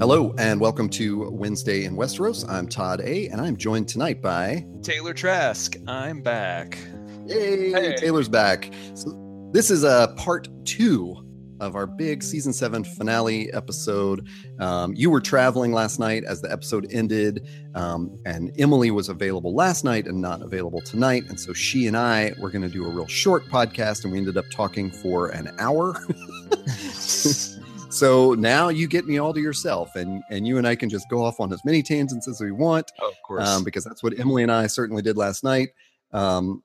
Hello and welcome to Wednesday in Westeros. I'm Todd A, and I'm joined tonight by Taylor Trask. I'm back. Yay! Hey. Taylor's back. So this is a part two of our big season seven finale episode. Um, you were traveling last night as the episode ended, um, and Emily was available last night and not available tonight. And so she and I were going to do a real short podcast, and we ended up talking for an hour. so now you get me all to yourself, and and you and I can just go off on as many tangents as we want Oh, of course. um, because that's what Emily and I certainly did last night. Um,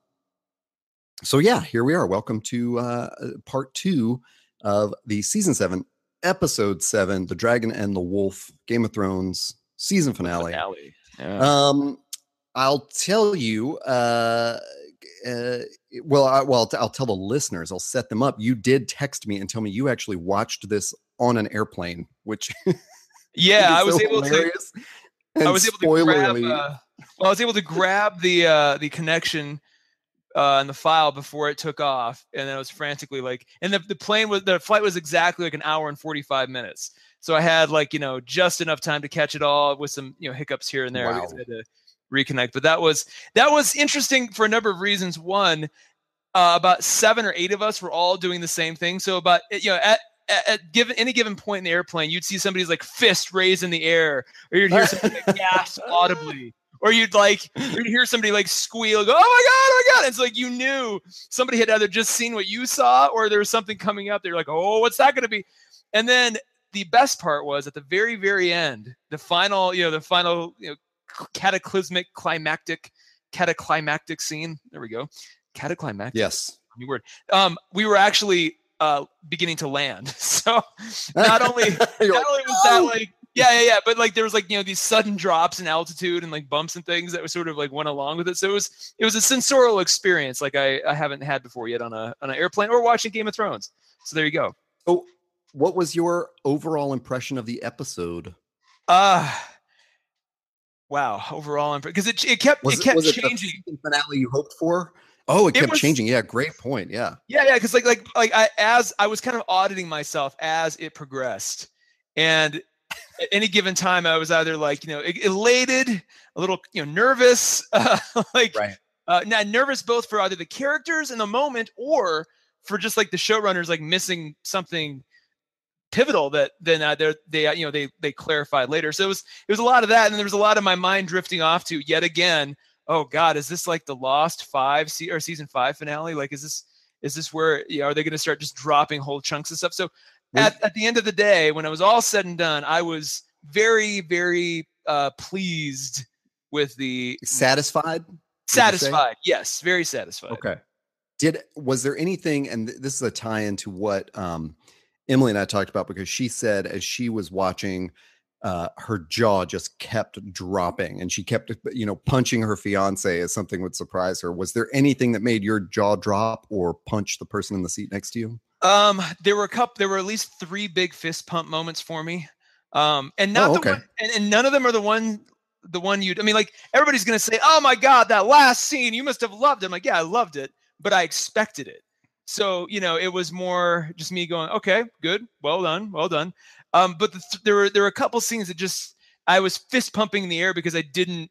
so yeah, here we are. Welcome to uh, part two of the season seven, episode seven, "The Dragon and the Wolf," Game of Thrones season finale. Finale. Yeah. Um, I'll tell you. Uh, uh, well, I, well, I'll tell the listeners. I'll set them up. You did text me and tell me you actually watched this on an airplane, which yeah, I was so able to. I was able to grab. Uh, well, I was able to grab the uh, the connection uh, and the file before it took off, and then I was frantically like, and the, the plane was the flight was exactly like an hour and forty five minutes, so I had like you know just enough time to catch it all with some you know hiccups here and there. because I had to reconnect, but that was that was interesting for a number of reasons. One, uh, about seven or eight of us were all doing the same thing. So about you know at at, at given any given point in the airplane, you'd see somebody's like fist raised in the air, or you'd hear somebody gasp audibly, or you'd like you'd hear somebody like squeal, go, "Oh my god, oh my god!" It's like you knew somebody had either just seen what you saw, or there was something coming up. They're like, "Oh, what's that going to be?" And then the best part was at the very very end, the final, you know, the final, you know, cataclysmic, climactic, cataclimactic scene. There we go, cataclimactic yes. new word. Um, we were actually uh, beginning to land. So not only not only was that like yeah yeah yeah, but like there was like you know these sudden drops in altitude and like bumps and things that was sort of like went along with it. So it was it was a sensorial experience like I, I haven't had before yet on a on an airplane or watching Game of Thrones. So there you go. Oh, what was your overall impression of the episode? Uh wow. Overall, because it it kept Was it kept it the changing. season finale you hoped for? Oh, it It kept was- changing. Yeah, great point. Yeah. Yeah, yeah, because like like like I as I was kind of auditing myself as it progressed, and at any given time I was either like you know elated, a little you know nervous, uh, like Right. uh, not nervous both for either the characters in the moment or for just like the showrunners like missing something pivotal that then uh, they're- they uh, you know they they clarified later. So it was it was a lot of that, and there was a lot of my mind drifting off to yet again. Oh God, is this like the Lost five se- or season five finale? Like, is this is this where you know, are they going to start just dropping whole chunks of stuff? So at, at the end of the day, when it was all said and done, I was very very uh, pleased with the Satisfied? satisfied. Yes, very satisfied. Okay. Did was there anything and this is a tie into what um Emily and I talked about because she said as she was watching uh her jaw just kept dropping and she kept you know punching her fiance as something would surprise her. Was there anything that made your jaw drop or punch the person in the seat next to you? Um, there were a couple. There were at least three big fist pump moments for me. Um, and not Oh, the one, and, and none of them are the one, the one you. I mean, like everybody's gonna say, "Oh my god, that last scene, you must have loved it." I'm like, "Yeah, I loved it, but I expected it." So you know, it was more just me going, "Okay, good, well done, well done." Um, but the th- there were there were a couple scenes that just I was fist pumping in the air because I didn't.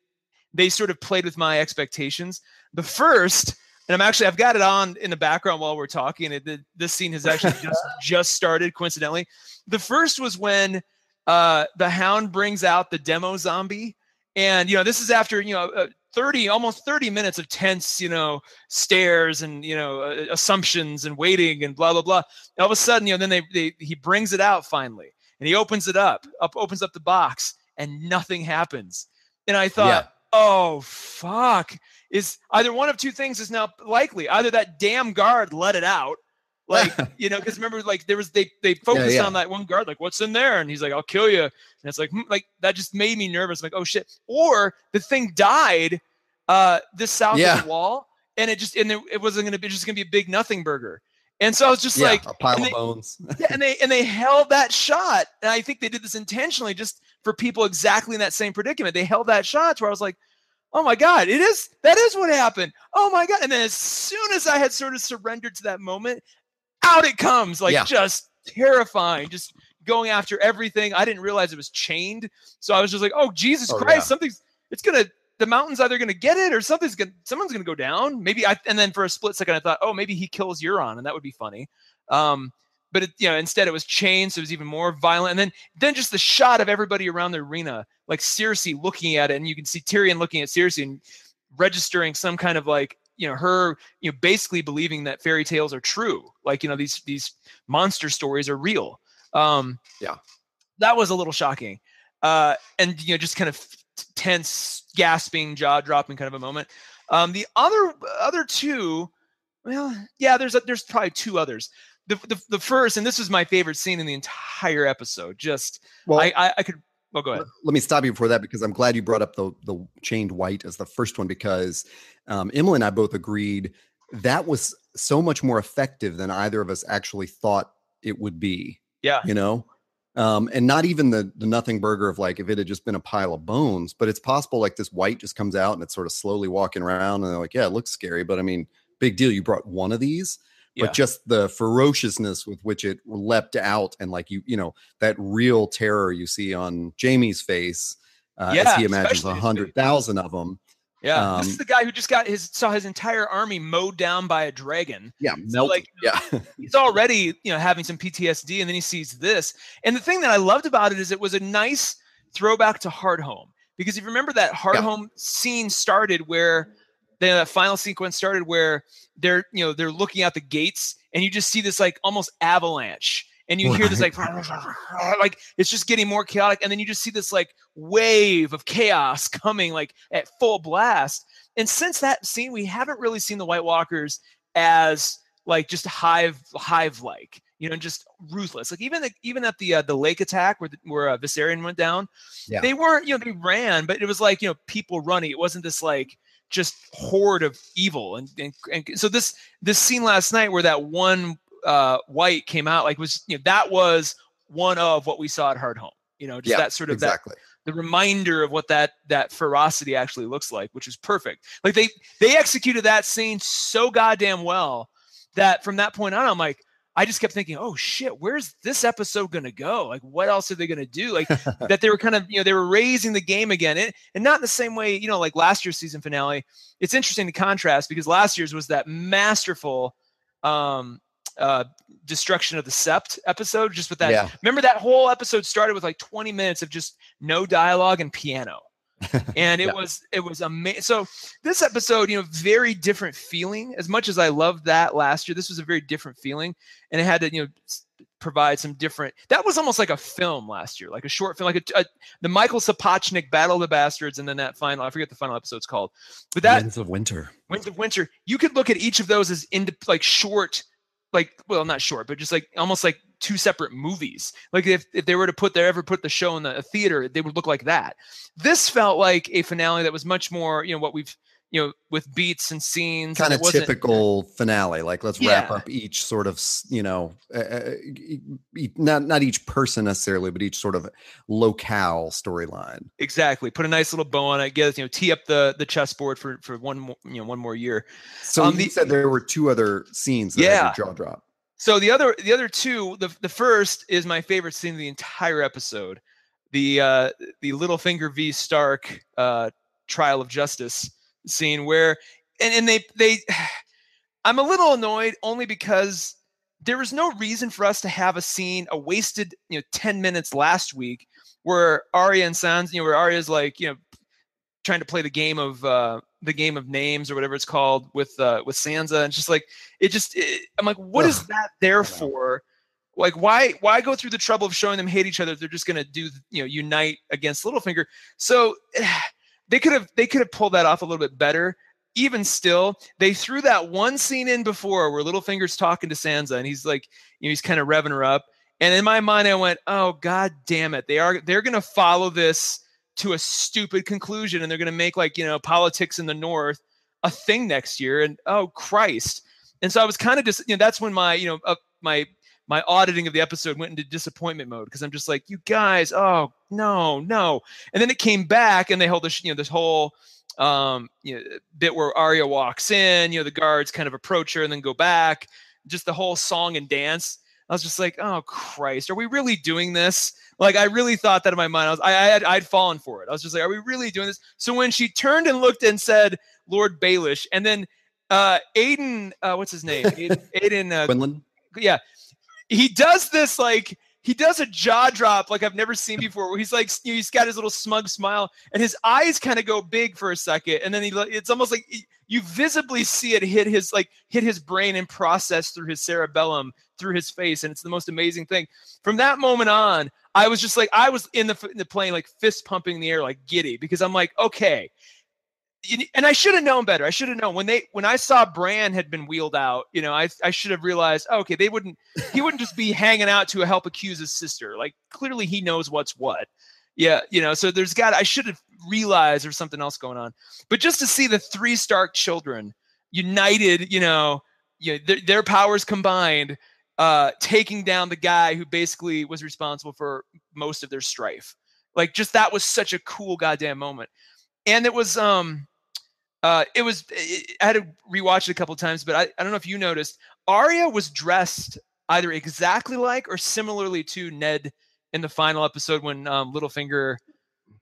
They sort of played with my expectations. The first and I'm actually I've got it on in the background while we're talking. It, th- this scene has actually just just started coincidentally. The first was when uh, the Hound brings out the demo zombie, and you know this is after you know uh, 30 almost 30 minutes of tense you know stares and you know uh, assumptions and waiting and blah blah blah. All of a sudden you know then they, they he brings it out finally and he opens it up up opens up the box and nothing happens. And I thought, oh fuck is either one of two things is now likely. Either that damn guard let it out like you know because remember like there was they they focused yeah. on that one guard like what's in there? And he's like i'll kill you and it's like hmm, like that just made me nervous. Like oh shit. Or the thing died uh this south Yeah. of the wall and it just and it, it wasn't gonna be just gonna be a big nothing burger. And so i was just yeah, like a pile of they- bones. yeah, and they and they held that shot and i think they did this intentionally just for people exactly in that same predicament. They held that shot to where i was like oh my god it is that is what happened. Oh my god and then as soon as i had sort of surrendered to that moment out it comes like Yeah. just terrifying just going after everything. I didn't realize it was chained so i was just like oh jesus Oh, christ yeah. something's it's gonna the mountain's either gonna get it or something's gonna someone's gonna go down. Maybe i and then for a split second i thought oh maybe he kills euron and that would be funny. Um but it, you know instead it was chained so it was even more violent. And then then just the shot of everybody around the arena like Cersei looking at it and you can see Tyrion looking at Cersei and registering some kind of like you know her you know basically believing that fairy tales are true. Like you know these these monster stories are real. Um Yeah. that was a little shocking. Uh and you know just kind of tense gasping jaw dropping kind of a moment. Um the other other two well yeah there's a, there's probably two others. The, the the first and this was my favorite scene in the entire episode just Well, I, I i could well go ahead Let- Let me stop you before that because I'm glad you brought up the the chained white as the first one because um, Emily and I both agreed that was so much more effective than either of us actually thought it would be. Yeah. you know, um, and not even the the nothing burger of like if it had just been a pile of bones, but it's possible like this white just comes out and it's sort of slowly walking around and they're like, yeah, it looks scary, but I mean, big deal, you brought one of these Yeah. but just the ferociousness with which it leapt out and like you you know that real terror you see on jaime's face uh, as he imagines a hundred thousand of them Yeah, this is Um, the guy who just got his saw his entire army mowed down by a dragon. yeah So, like, yeah He's already, you know, having some PTSD, and then he sees this. And the thing that I loved about it is it was a nice throwback to Hardhome because if you remember that Hard Yeah. Home scene started where the that final sequence started where they're, you know, they're looking out the gates, and you just see this like almost avalanche. And you hear this like, like it's just getting more chaotic, and then you just see this like wave of chaos coming like at full blast. And since that scene, we haven't really seen the White Walkers as like just hive hive like you know just ruthless like even the, even at the uh, the lake attack where the, where uh, Viserion went down Yeah. they weren't you know they ran but it was like you know people running it wasn't this like just horde of evil and, and, and so this this scene last night where that one uh white came out like was you know that was one of what we saw at Hardhome you know just yeah that sort of that exactly the reminder of what that that ferocity actually looks like, which is perfect. Like they they executed that scene so goddamn well that from that point on, I'm like, I just kept thinking, oh shit, where's this episode gonna go? Like, what else are they gonna do? Like that they were kind of you know they were raising the game again, and, and not in the same way you know like last year's season finale. It's interesting to contrast because last year's was that masterful um uh destruction of the sept episode just with that yeah remember that whole episode started with like 20 minutes of just no dialogue and piano and it Yeah. was it was amazing so this episode you know very different feeling. As much as i loved that last year this was a very different feeling. And it had to you know provide some different that was almost like a film last year like a short film like a, a the michael sapochnik battle of the bastards and then that final i forget the final episode's called. But that winds of winter. Winds of Winter, you could look at each of those as into like short, like well, not short, but just like almost like two separate movies. Like if, if they were to put their ever put the show in the a theater, they would look like that. This felt like a finale that was much more, you know, what we've you know, with beats and scenes. kind of typical finale like let's wrap up each sort of you know uh, not not each person necessarily but each sort of locale storyline Exactly. Put a nice little bow on it. Get you know, tee up the the chessboard for for one more, you know, one more year. so Um, you the- said there were two other scenes that Yeah. jaw drop So the other the other two, the the first is my favorite scene of the entire episode. The uh the Littlefinger v Stark uh trial of justice scene where and, and they they I'm a little annoyed only because there was no reason for us to have a scene, a wasted, you know, 10 minutes last week where Arya and Sans, you know, where Arya's like, you know, trying to play the game of uh the game of names or whatever it's called with uh with Sansa and it's just like it just it, I'm like what is Ugh, that there for? Like why why go through the trouble of showing them hate each other if they're just to do you know unite against Littlefinger? So they could have they could have pulled that off a little bit better. Even still they threw that one scene in before where Littlefinger's talking to Sansa and he's like you know he's kind of revving her up. And in my mind I went oh god damn it. They are they're going to follow this to a stupid conclusion and they're going to make like you know politics in the north a thing next year. And oh christ. And so i was kind of just you know that's when my you know uh, my my auditing of the episode went into disappointment mode because I'm just like, you guys, oh no, no. And then it came back and they held this, you know, this whole um, you know, bit where Arya walks in, you know, the guards kind of approach her and then go back, just the whole song and dance. I was just like, oh Christ, are we really doing this? Like, I really thought that in my mind. I was, I, I had, I'd fallen for it. I was just like, are we really doing this? So when she turned and looked and said, Lord Baelish, and then uh, Aidan, uh, what's his name? Aidan, Aidan uh, Quinlan. Yeah, he does this like he does a jaw drop like I've never seen before, where he's like he's got his little smug smile, and his eyes kind of go big for a second, and then he it's almost like you visibly see it hit his like hit his brain and process through his cerebellum through his face, and it's the most amazing thing. From that moment on, I was just like I was in the in the plane like fist pumping in the air like giddy because I'm like okay and I should have known better. I should have known when they when I saw Bran had been wheeled out. You know, I I should have realized. Oh, okay, they wouldn't. He wouldn't just be hanging out to help accuse his sister. Like clearly he knows what's what. Yeah, you know. So there's got. I should have realized there's something else going on. But just to see the three Stark children united, you know, you know, their, their powers combined, uh, taking down the guy who basically was responsible for most of their strife. Like just that was such a cool goddamn moment and it was um uh, it was it, I had to rewatch it a couple times, but I, I don't know if you noticed. Arya was dressed either exactly like or similarly to Ned in the final episode when um, Littlefinger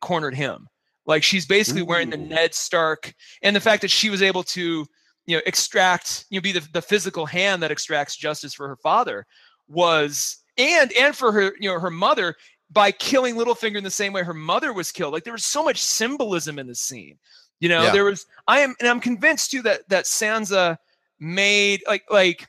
cornered him. Like she's basically Ooh. wearing the Ned Stark, and the fact that she was able to, you know, extract, you know, be the, the physical hand that extracts justice for her father was, and and for her, you know, her mother by killing Littlefinger in the same way her mother was killed. Like there was so much symbolism in the scene. You know, yeah. there was I am and I'm convinced too that that Sansa made like like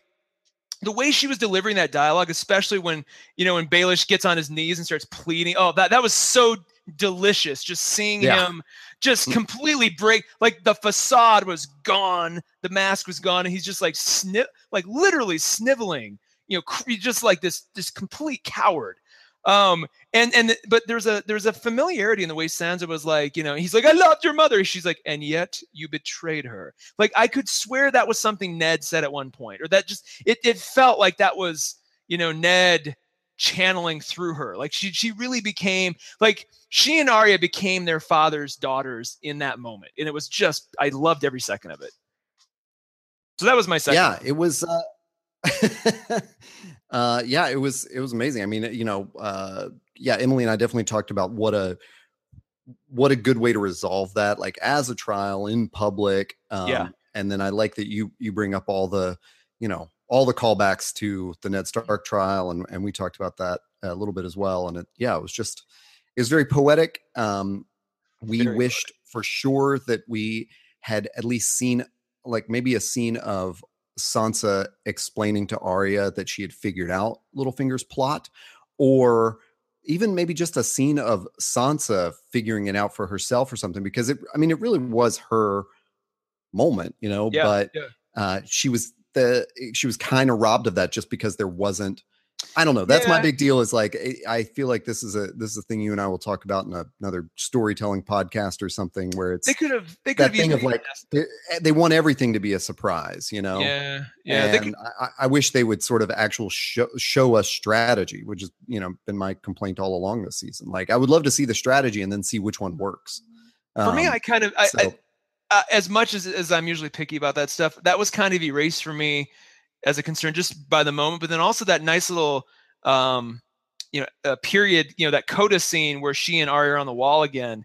the way she was delivering that dialogue, especially when you know when Baelish gets on his knees and starts pleading. Oh, that that was so delicious. Just seeing yeah. him just mm. completely break like the facade was gone, the mask was gone, and he's just like snip, like literally sniveling. You know, just like this this complete coward. Um, and and but there's a there's a familiarity in the way Sansa was like, you know, he's like, I loved your mother. She's like, and yet you betrayed her. Like I could swear that was something Ned said at one point, or that just it it felt like that was, you know, Ned channeling through her. Like she she really became like she and Arya became their father's daughters in that moment. And it was just I loved every second of it. So that was my second. Yeah, it was uh uh yeah it was it was amazing i mean you know uh yeah emily and i definitely talked about what a what a good way to resolve that like as a trial in public um, yeah and then i like that you you bring up all the you know all the callbacks to the ned stark trial and and we talked about that a little bit as well and it yeah it was just it was very poetic um we very wished poetic. for sure that we had at least seen like maybe a scene of Sansa explaining to Arya that she had figured out Littlefinger's plot, or even maybe just a scene of Sansa figuring it out for herself or something. Because it, I mean, it really was her moment, you know. Yeah, but yeah. Uh, she was the she was kind of robbed of that just because there wasn't I don't know. That's yeah. my big deal. Is like I feel like this is a this is a thing you and I will talk about in a, another storytelling podcast or something where it's they could have they could have thing of like they, eh, they, want everything to be a surprise, you know. Yeah, yeah. And could, I, I, wish they would sort of actual show show us strategy, which has you know been my complaint all along this season. Like I would love to see the strategy and then see which one works. For um, me, I kind of so. I, as much as as I'm usually picky about that stuff, that was kind of erased for me as a concern just by the moment, but then also that nice little um, you know a period you know that coda scene where she and Arya are on the wall again,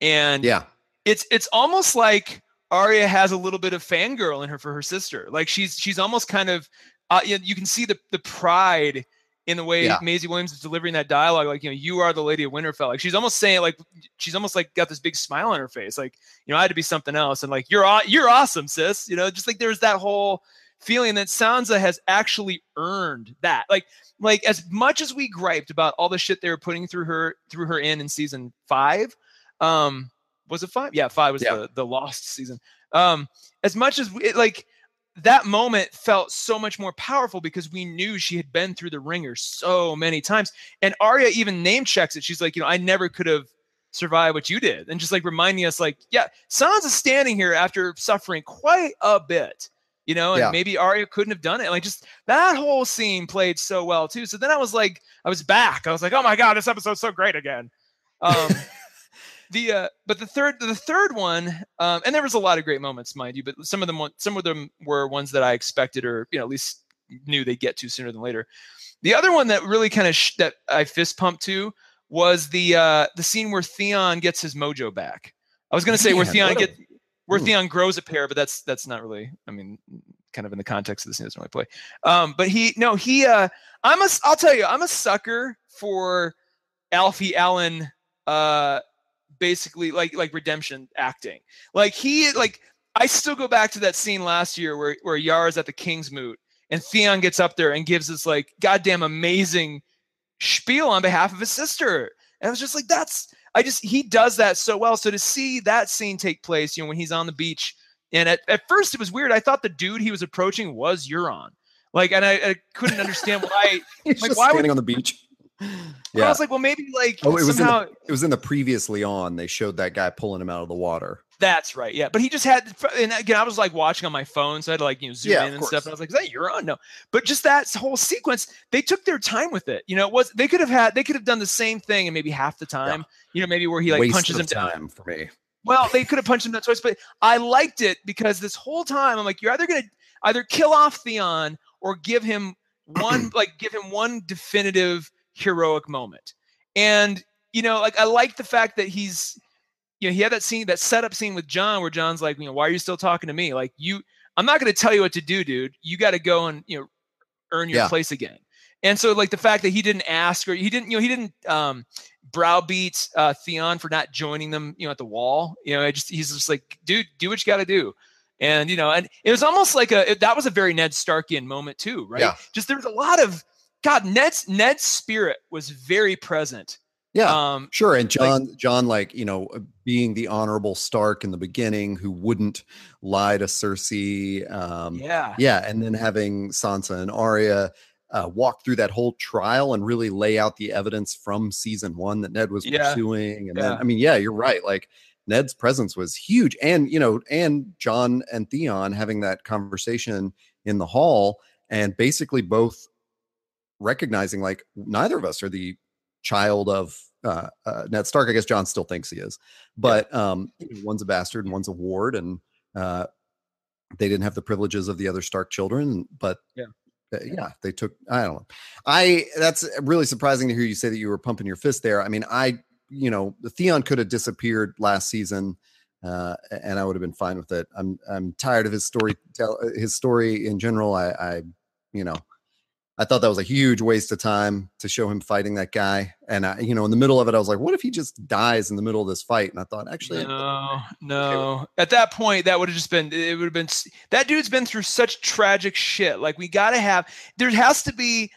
and yeah, it's it's almost like Arya has a little bit of fangirl in her for her sister. Like she's she's almost kind of uh, you, know, you can see the the pride in the way yeah. Maisie Williams is delivering that dialogue, like you know, you are the Lady of Winterfell. Like she's almost saying, like she's almost like got this big smile on her face, like you know, I had to be something else, and like you're you're awesome, sis. You know, just like there's that whole feeling that Sansa has actually earned that. Like, like as much as we griped about all the shit they were putting through her through her in in season five, um, was it five? Yeah, five was yeah. the the lost season. Um, as much as we, like that moment felt so much more powerful because we knew she had been through the wringer so many times. And Arya even name checks it. She's like, you know, I never could have survived what you did. And just like reminding us, like, yeah, Sansa's standing here after suffering quite a bit you know, and Yeah. maybe Arya couldn't have done it. Like just that whole scene played so well too. So then I was like, I was back. I was like, oh my god, this episode's so great again. Um, the uh, but the third the third one, um, and there was a lot of great moments, mind you, but some of them some of them were ones that I expected or you know at least knew they'd get to sooner than later. The other one that really kind of sh- that I fist pumped to was the uh, the scene where Theon gets his mojo back. I was gonna say where Theon what a- get where Hmm. Theon grows a pair, but that's that's not really. I mean, kind of in the context of the scene doesn't really play. Um, but he no he. Uh, I'm a. I'll tell you, I'm a sucker for Alfie Allen. Uh, basically like like redemption acting. Like he like I still go back to that scene last year where where Yara's at the King's Moot and Theon gets up there and gives this like goddamn amazing spiel on behalf of his sister. And I was just like, that's I just he does that so well. So to see that scene take place, you know, when he's on the beach, and at, at first it was weird. I thought the dude he was approaching was Euron. Like, and I, I couldn't understand why. He's Like, just why would- standing on the beach. Yeah. I was like, well, maybe like Oh, it was in the- somehow It was in the previously on. They showed that guy pulling him out of the water. That's right. Yeah. But he just had, and again, I was like watching on my phone. So I had to like, you know, zoom Yeah, in and stuff. And I was like, is that Euron? No. But just that whole sequence, they took their time with it. You know, it was, they could have had, they could have done the same thing and maybe half the time, you know, maybe where he like Waste punches him down. time for me. Well, they could have punched him down twice, but I liked it because this whole time I'm like, you're either going to either kill off Theon or give him one, like, give him one definitive heroic moment. And, you know, like, I like the fact that he's, you know, he had that scene, that setup scene with Jon where Jon's like, you know, why are you still talking to me? Like, you, I'm not going to tell you what to do, dude. You got to go and, you know, earn your Yeah. place again. And so, like, the fact that he didn't ask or he didn't, you know, he didn't, um, browbeat uh, Theon for not joining them, you know, at the wall. You know, I just he's just like, dude, do what you got to do. And you know, and it was almost like a it- that was a very Ned Starkian moment too, right? Yeah. Just there was a lot of God. Ned's Ned's spirit was very present. Yeah. Um, Sure, and Jon, Jon, like you know, uh, being the honorable Stark in the beginning, who wouldn't lie to Cersei, um, yeah, yeah, and then having Sansa and Arya uh, walk through that whole trial and really lay out the evidence from season one that Ned was Yeah, pursuing, and then. I mean, yeah, you're right, like Ned's presence was huge, and you know, and Jon and Theon having that conversation in the hall, and basically both recognizing like neither of us are the child of uh, uh, Ned Stark. I guess Jon still thinks he is, but um, one's a bastard and one's a ward, and uh, they didn't have the privileges of the other Stark children. But Yeah. uh, yeah, they took. I don't know. I that's really surprising to hear you say that you were pumping your fist there. I mean, I you know, Theon could have disappeared last season. Uh, and I would have been fine with it. I'm I'm tired of his story. Tell his story in general. I, I, you know, I thought that was a huge waste of time to show him fighting that guy. And I, you know, in the middle of it, I was like, what if he just dies in the middle of this fight? And I thought, actually, no, no. At that point, that would have just been. It would have been. That dude's been through such tragic shit. Like we got to have. There has to be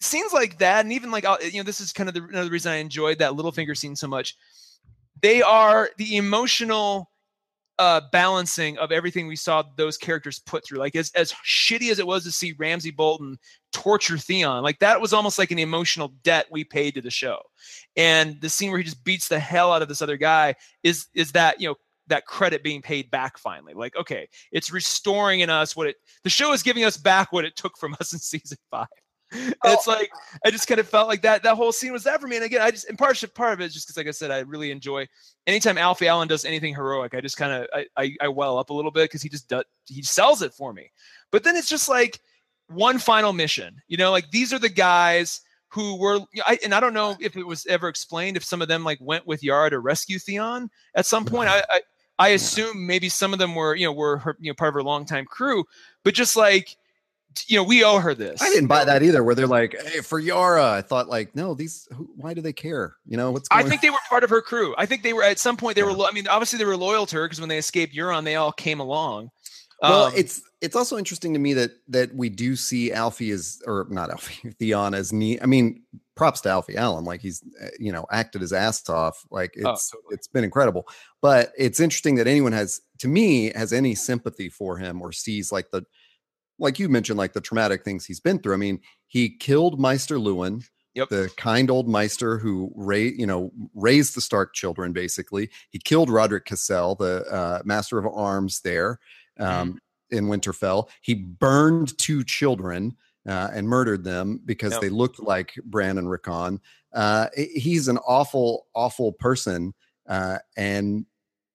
scenes like that, and even like uh, you know, this is kind of the, another reason I enjoyed that Littlefinger scene so much. They are the emotional uh balancing of everything we saw those characters put through. Like as as shitty as it was to see Ramsay Bolton torture Theon, like that was almost like an emotional debt we paid to the show. And the scene where he just beats the hell out of this other guy is is that you know that credit being paid back finally like okay it's restoring in us what it the show is giving us back what it took from us in season five And it's oh. like i just kind of felt like that that whole scene was that for me and again i just and part of part of it is just because like i said i really enjoy anytime alfie allen does anything heroic i just kind of I, I i well up a little bit because he just does he sells it for me. But then it's just like one final mission you know like these are the guys who were I, and I don't know if it was ever explained if some of them like went with Yara to rescue Theon at some point. I I, I assume maybe some of them were you know were her you know part of her longtime crew, but just like you know we owe her this. I didn't buy that either. Where they're like, hey, for Yara, I thought like, no, these, who, why do they care? You know, what's I think they were part of her crew. I think they were at some point they were. Yeah. lo- I mean, obviously they were loyal to her because when they escaped Euron, they all came along. Well, Um, it's it's also interesting to me that that we do see Alfie as or not Alfie Theon as. I mean, props to Alfie Allen, like he's uh, you know acted his ass off. Like it's Oh, totally. it's been incredible. But it's interesting that anyone has to me has any sympathy for him or sees like the like you mentioned like the traumatic things he's been through. I mean, he killed Maester Luwin. Yep. The kind old Meister who raised, you know, raised the Stark children. Basically, he killed Rodrik Cassel, the uh, Master of Arms there. Mm-hmm. Um, in Winterfell. He burned two children uh, and murdered them because Yep. they looked like Bran and Rickon. Uh, he's an awful, awful person, uh, and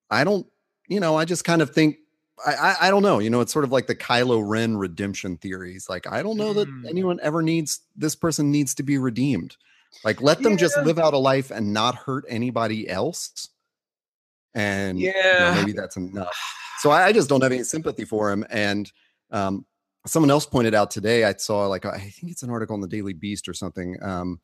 I don't, you know, I just kind of think. I, I, don't know. You know, it's sort of like the Kylo Ren redemption theories. Like, I don't know that Mm. anyone ever needs this person needs to be redeemed. Like, let them just live out a life and not hurt anybody else. And you know, Yeah. maybe that's enough. So I, I just don't have any sympathy for him. And um, someone else pointed out today, I saw like I think it's an article in the Daily Beast or something. Um,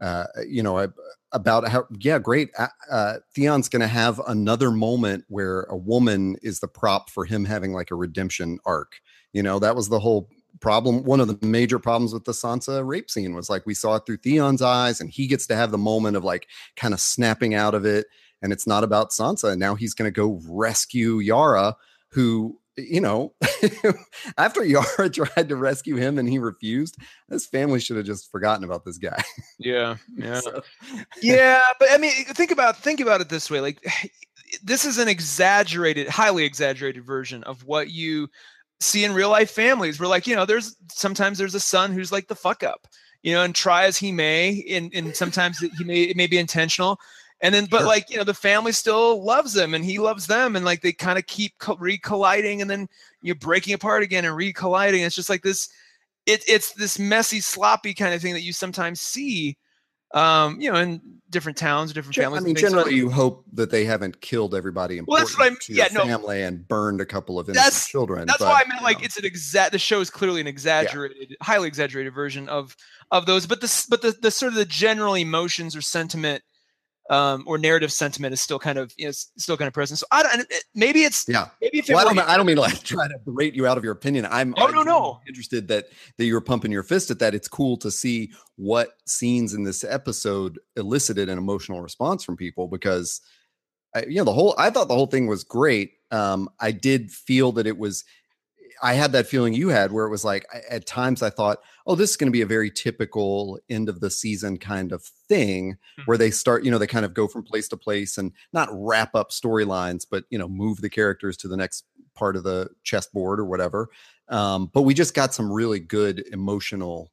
uh, you know, about how yeah, great. Uh, Theon's going to have another moment where a woman is the prop for him having like a redemption arc. You know, that was the whole problem. One of the major problems with the Sansa rape scene was like we saw it through Theon's eyes, and he gets to have the moment of like kind of snapping out of it. And it's not about Sansa. And now he's going to go rescue Yara, who you know, after Yara tried to rescue him and he refused, this family should have just forgotten about this guy. Yeah, yeah. So- yeah but i mean think about think about it this way like this is an exaggerated highly exaggerated version of what you see in real life families where like you know there's sometimes there's a son who's like the fuck up you know and try as he may and, and sometimes he may it may be intentional and then but Sure. like you know the family still loves him and he loves them and like they kind of keep co- recolliding and then you're breaking apart again and recolliding it's just like this it, it's this messy sloppy kind of thing that you sometimes see um you know in different towns different families I mean, generally, you hope that they haven't killed everybody Well, important that's what I mean. to Yeah, your no. family and burned a couple of innocent That's- children. that's but, why I meant like know. it's an exact. The show is clearly an exaggerated, highly exaggerated version of of those. But the s- but the the sort of the general emotions or sentiment, um, or narrative sentiment is still kind of you know still kind of present. So I don't. Maybe it's yeah. maybe if Well, I don't. I don't mean to like try to berate you out of your opinion. I'm. Oh, I'm no, no. Interested that that you're pumping your fist at that. It's cool to see what scenes in this episode elicited an emotional response from people because, I, you know, the whole. I thought the whole thing was great. Um, I did feel that it was. I had that feeling you had where it was like I- at times I thought, oh, this is going to be a very typical end of the season kind of thing where they start, you know, they kind of go from place to place and not wrap up storylines, but you know, move the characters to the next part of the chessboard or whatever. Um, but we just got some really good emotional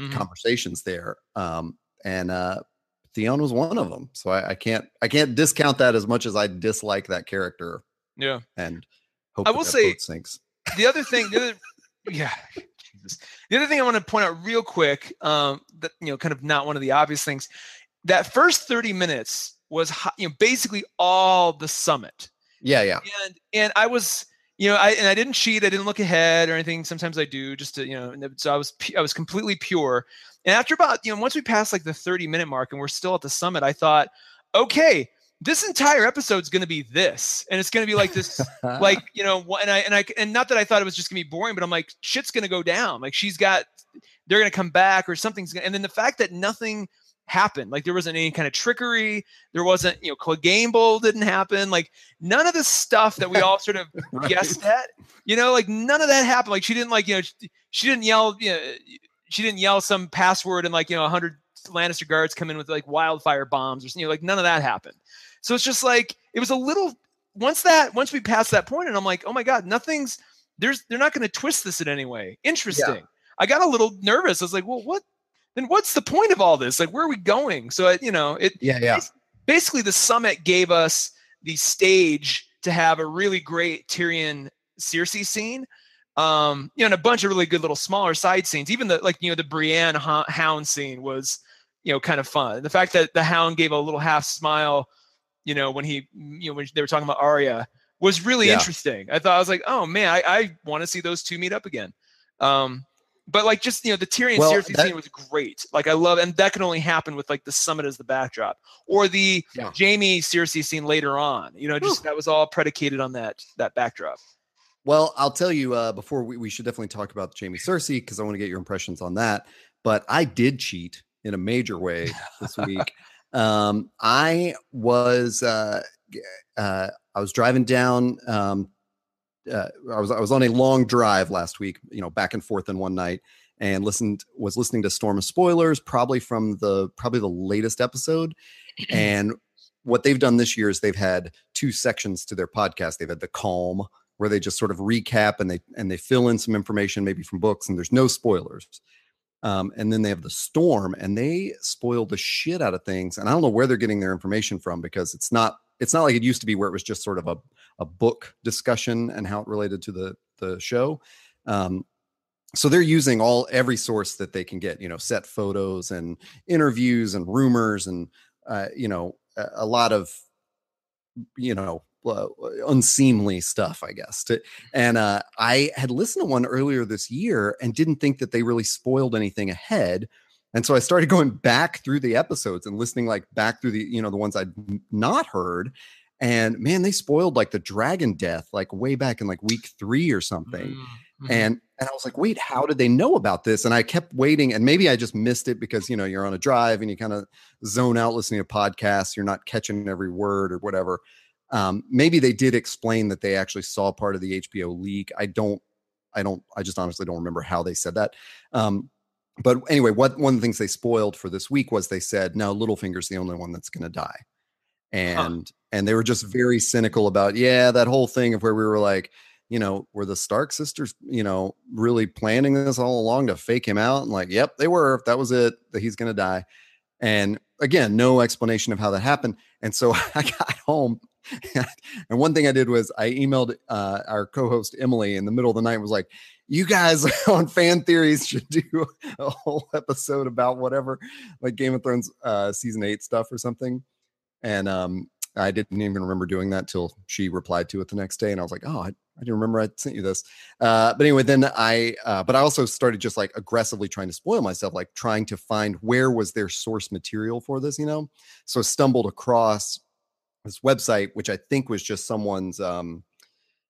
Mhm. conversations there. Um, and uh Theon was one of them. So I, I can't I can't discount that as much as I dislike that character yeah. and I will say- sinks. the other thing, the other, yeah, The other thing I want to point out real quick, um, that you know, kind of not one of the obvious things, that first thirty minutes was, you know, basically all the summit, Yeah, yeah. and and I was, you know, I and I didn't cheat, I didn't look ahead or anything. Sometimes I do, just to, you know, so I was, I was completely pure. And after about, you know, once we passed like the thirty minute mark and we're still at the summit, I thought, okay, this entire episode's going to be this, and it's going to be like this like you know and i and i and not that i thought it was just gonna be boring but i'm like shit's gonna go down. Like she's got they're gonna come back or something's gonna and then the fact that nothing happened like there wasn't any kind of trickery there wasn't you know game Clegane didn't happen like none of the stuff that we all sort of Right. guessed at you know like none of that happened. Like she didn't like you know she, she didn't yell you know she didn't yell some password and like you know 100 lannister guards come in with like wildfire bombs or something you know, like none of that happened so it's just like it was a little once that once we passed that point and i'm like oh my god nothing's there's they're not going to twist this in any way interesting i got a little nervous i was like well what then what's the point of all this like where are we going so it, you know it Yeah, yeah. basically the summit gave us the stage to have a really great Tyrion Cersei scene. Um, you know, and a bunch of really good little smaller side scenes. Even the like, you know, the Brienne Hound scene was, you know, kind of fun. The fact that the Hound gave a little half smile, you know, when he, you know, when they were talking about Arya was really Yeah. interesting. I thought I was like, oh man, I, I want to see those two meet up again. Um, but like just you know the Tyrion Well, Cersei that- scene was great. Like I love, and that can only happen with like the summit as the backdrop, or the Yeah. Jaime Cersei scene later on. You know, just that was all predicated on that that backdrop. Well, I'll tell you uh, before we, we should definitely talk about Jaime Cersei because I want to get your impressions on that. But I did cheat in a major way this week. um, I was uh, uh, I was driving down. Um, uh, I was I was on a long drive last week. You know, back and forth in one night, and listened was listening to Storm of Spoilers, probably from the probably the latest episode. and what they've done this year is they've had two sections to their podcast. They've had the calm where they just sort of recap and they and they fill in some information maybe from books and there's no spoilers. Um, and then they have the storm and they spoil the shit out of things. And I don't know where they're getting their information from because it's not it's not like it used to be where it was just sort of a, a book discussion and how it related to the the show. Um, so they're using all every source that they can get, you know, set photos and interviews and rumors and uh, you know a, a lot of you know uh, unseemly stuff, I guess. And uh, I had listened to one earlier this year and didn't think that they really spoiled anything ahead. And so I started going back through the episodes and listening like back through the, you know, the ones I'd not heard. And man, they spoiled like the dragon death, like way back in like week three or something. Mm-hmm. And and I was like, wait, how did they know about this? And I kept waiting, and maybe I just missed it because you know you're on a drive and you kind of zone out listening to podcasts, you're not catching every word or whatever. Um, maybe they did explain that they actually saw part of the HBO leak. I don't, I don't, I just honestly don't remember how they said that. Um, but anyway, what one of the things they spoiled for this week was they said, "No, Littlefinger's the only one that's going to die," and huh. and they were just very cynical about, yeah, that whole thing of where we were like, you know, were the Stark sisters, you know, really planning this all along to fake him out? And like, yep, they were. That was it. That he's going to die. And again, no explanation of how that happened. And so I got home and one thing I did was I emailed uh, our co-host Emily in the middle of the night was like, "You guys on Fan Theories should do a whole episode about whatever, like Game of Thrones uh, season eight stuff or something." And um, I didn't even remember doing that till she replied to it the next day, and I was like, "Oh, I, I didn't remember I sent you this." Uh, but anyway, then I, uh, but I also started just like aggressively trying to spoil myself, like trying to find where was their source material for this, you know. So I stumbled across this website, which I think was just someone's. Um,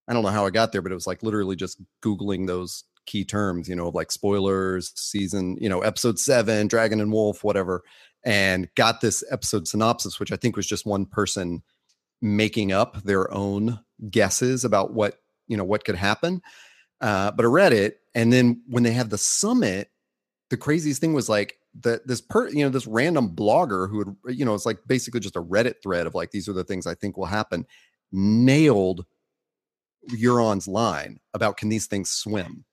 I don't know how I got there, but it was like literally just googling those key terms, you know, of like spoilers, season, you know, episode seven, Dragon and Wolf, whatever, and got this episode synopsis, which I think was just one person making up their own guesses about what you know what could happen. Uh, but I read it, and then when they had the summit, the craziest thing was like that this per you know this random blogger who would you know it's like basically just a reddit thread of like these are the things i think will happen nailed euron's line about can these things swim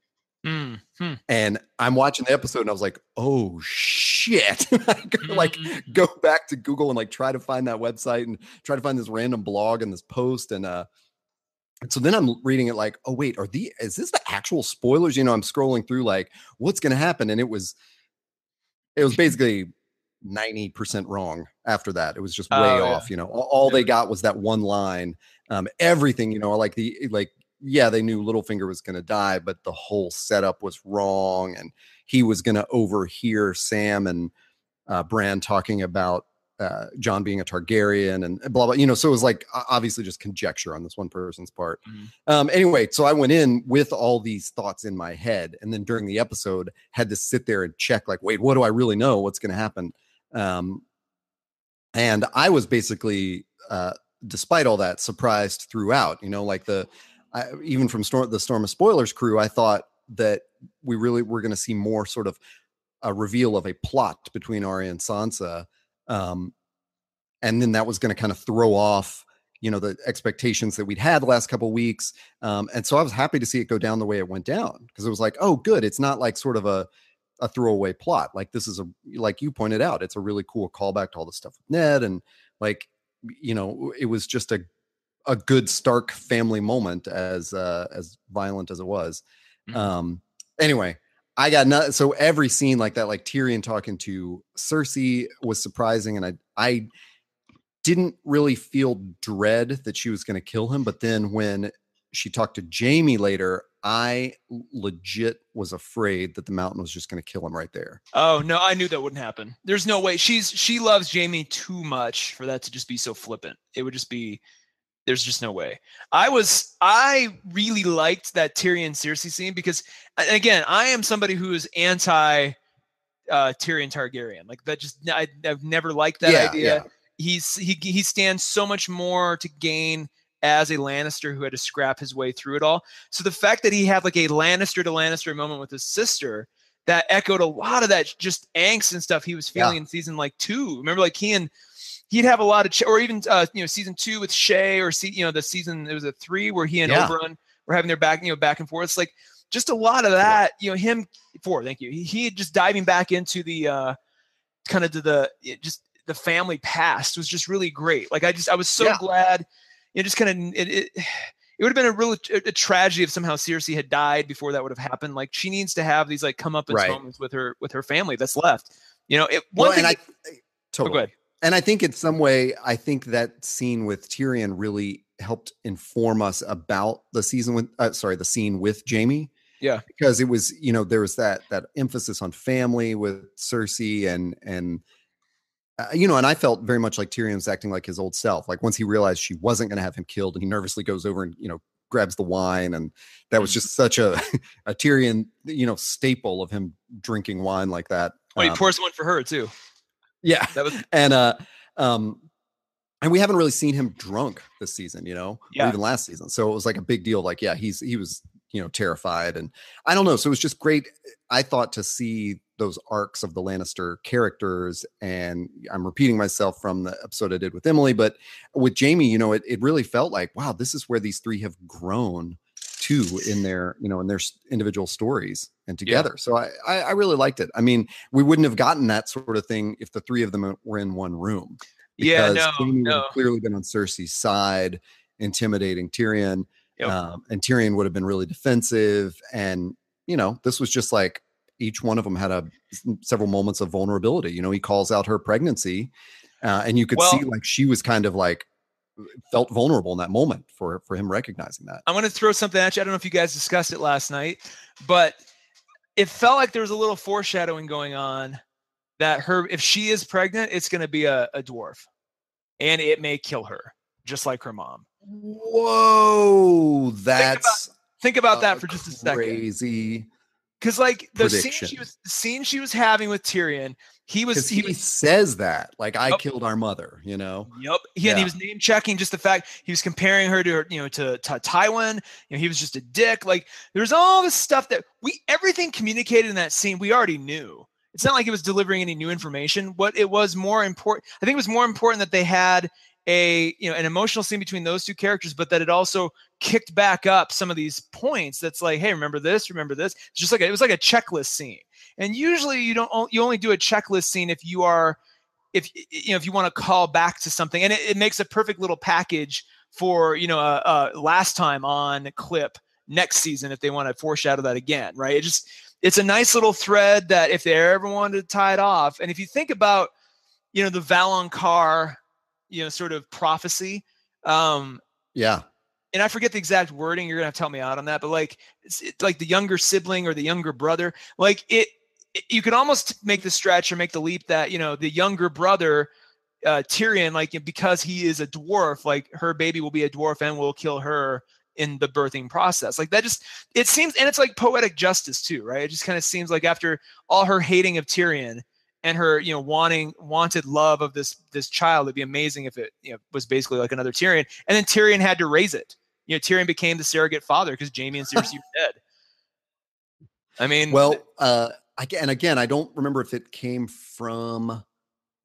mm-hmm. and i'm watching the episode and i was like oh shit like mm-hmm. go back to google and like try to find that website and try to find this random blog and this post and uh and so then I'm reading it like, oh wait, are the is this the actual spoilers? You know, I'm scrolling through like what's going to happen, and it was it was basically 90% wrong after that. It was just way oh, off, you know. All, all, they got was that one line. Um, everything, you know, like the like yeah, they knew Littlefinger was going to die, but the whole setup was wrong and he was going to overhear Sam and uh, Bran talking about uh, Jon being a Targaryen and blah blah. You know, so it was like obviously just conjecture on this one person's part. Mm-hmm. Um, anyway, so I went in with all these thoughts in my head, and then during the episode, had to sit there and check, like, wait, what do I really know? What's going to happen? Um, and I was basically, uh, despite all that, surprised throughout. You know, like the I, even from Storm, the Storm of Spoilers crew, I thought that we really were going to see more sort of a reveal of a plot between Arya and Sansa um, and then that was going to kind of throw off you know the expectations that we'd had the last couple weeks um, and so i was happy to see it go down the way it went down because it was like oh good it's not like sort of a a throwaway plot like this is a like you pointed out it's a really cool callback to all the stuff with ned and like you know it was just a a good stark family moment as uh as violent as it was mm-hmm. um anyway I got nothing. So every scene like that, like Tyrion talking to Cersei was surprising. And I, I didn't really feel dread that she was going to kill him. But then when she talked to Jaime later, I legit was afraid that the mountain was just going to kill him right there. Oh no, I knew that wouldn't happen. There's no way. She's she loves Jaime too much for that to just be so flippant. It would just be there's just no way. I was I really liked that Tyrion Cersei scene because again, I am somebody who is anti uh Tyrion Targaryen. Like that just I, have never liked that yeah, idea. Yeah. He's he he stands so much more to gain as a Lannister who had to scrap his way through it all. So the fact that he had like a Lannister to Lannister moment with his sister that echoed a lot of that just angst and stuff he was feeling yeah. in season like two. Remember, like he and he'd have a lot of, ch- or even uh, you know season two with Shae, or see, you know the season it was a three where he and yeah. Oberyn were having their back, you know, back and forth. It's like just a lot of that, you know, him four, thank you. He, he just diving back into the uh kind of to the just the family past was just really great. Like I just I was so Yeah. glad, you know, just kind of it, it it would have been a real a, tragedy if somehow Cersei had died before that would have happened. Like she needs to have these like come up Right. moments with her with her family that's left. You know, it one Well, thing. and I that- oh, totally. go ahead. And I think in some way, I think that scene with Tyrion really helped inform us about the season with, uh, sorry, the scene with Jaime. Yeah. because it was, you know, there was that that emphasis on family with Cersei and and uh, you know, and I felt very much like Tyrion was acting like his old self. Like once he realized she wasn't going to have him killed, and he nervously goes over and you know grabs the wine, and that was just such a a Tyrion, you know, staple of him drinking wine like that. Oh, he Um, pours one for her too. Yeah, That was and uh um and we haven't really seen him drunk this season you know or Yeah. even last season so it was like a big deal like yeah he's he was you know terrified and i don't know so it was just great i thought to see those arcs of the lannister characters and i'm repeating myself from the episode i did with emily but with jaime you know it, it really felt like wow this is where these three have grown to in their you know in their individual stories and together so I, I i really liked it i mean we wouldn't have gotten that sort of thing if the three of them were in one room yeah, because no, would have no. clearly been on Cersei's side, intimidating Tyrion, Yep. um, and Tyrion would have been really defensive. And you know, this was just like each one of them had a several moments of vulnerability. You know, he calls out her pregnancy, uh, and you could see like she was kind of like felt vulnerable in that moment for for him recognizing that. I'm going to throw something at you. I don't know if you guys discussed it last night, but it felt like there was a little foreshadowing going on that her, if she is pregnant, it's going to be a, a dwarf and it may kill her, just like her mom. Whoa, that's Think about a that for just a second. crazy. Because, like, the scene, she was, scene she was having with Tyrion, he was, he he was says that, like I Yep. killed our mother, you know. Yep. He, and he was name checking just the fact he was comparing her to her, you know, to, to Tywin. You know, he was just a dick. Like there's all this stuff that we everything communicated in that scene we already knew. It's not like it was delivering any new information. What it was more important, I think it was more important that they had a you know an emotional scene between those two characters, but that it also kicked back up some of these points. That's like, hey, remember this, remember this. It's just like a, it was like a checklist scene. And usually you don't you only do a checklist scene if you are if you know if you want to call back to something and it, it makes a perfect little package for you know uh, uh last time on clip next season if they want to foreshadow that again right it just it's a nice little thread that if they ever wanted to tie it off and if you think about you know the Valonqar you know sort of prophecy um Yeah, and I forget the exact wording. You're gonna have to help me out on that. But like, it's, it's like the younger sibling or the younger brother. Like it, it- you could almost make the stretch or make the leap that you know the younger brother, uh, Tyrion, like because he is a dwarf, like her baby will be a dwarf and will kill her in the birthing process. Like that just it seems, and it's like poetic justice too, right? It just kind of seems like after all her hating of Tyrion and her you know wanting wanted love of this this child it'd be amazing if it you know was basically like another Tyrion. And then Tyrion had to raise it. You know Tyrion became the surrogate father because Jaime and Cersei were dead. I mean Well, uh, I, and again, I don't remember if it came from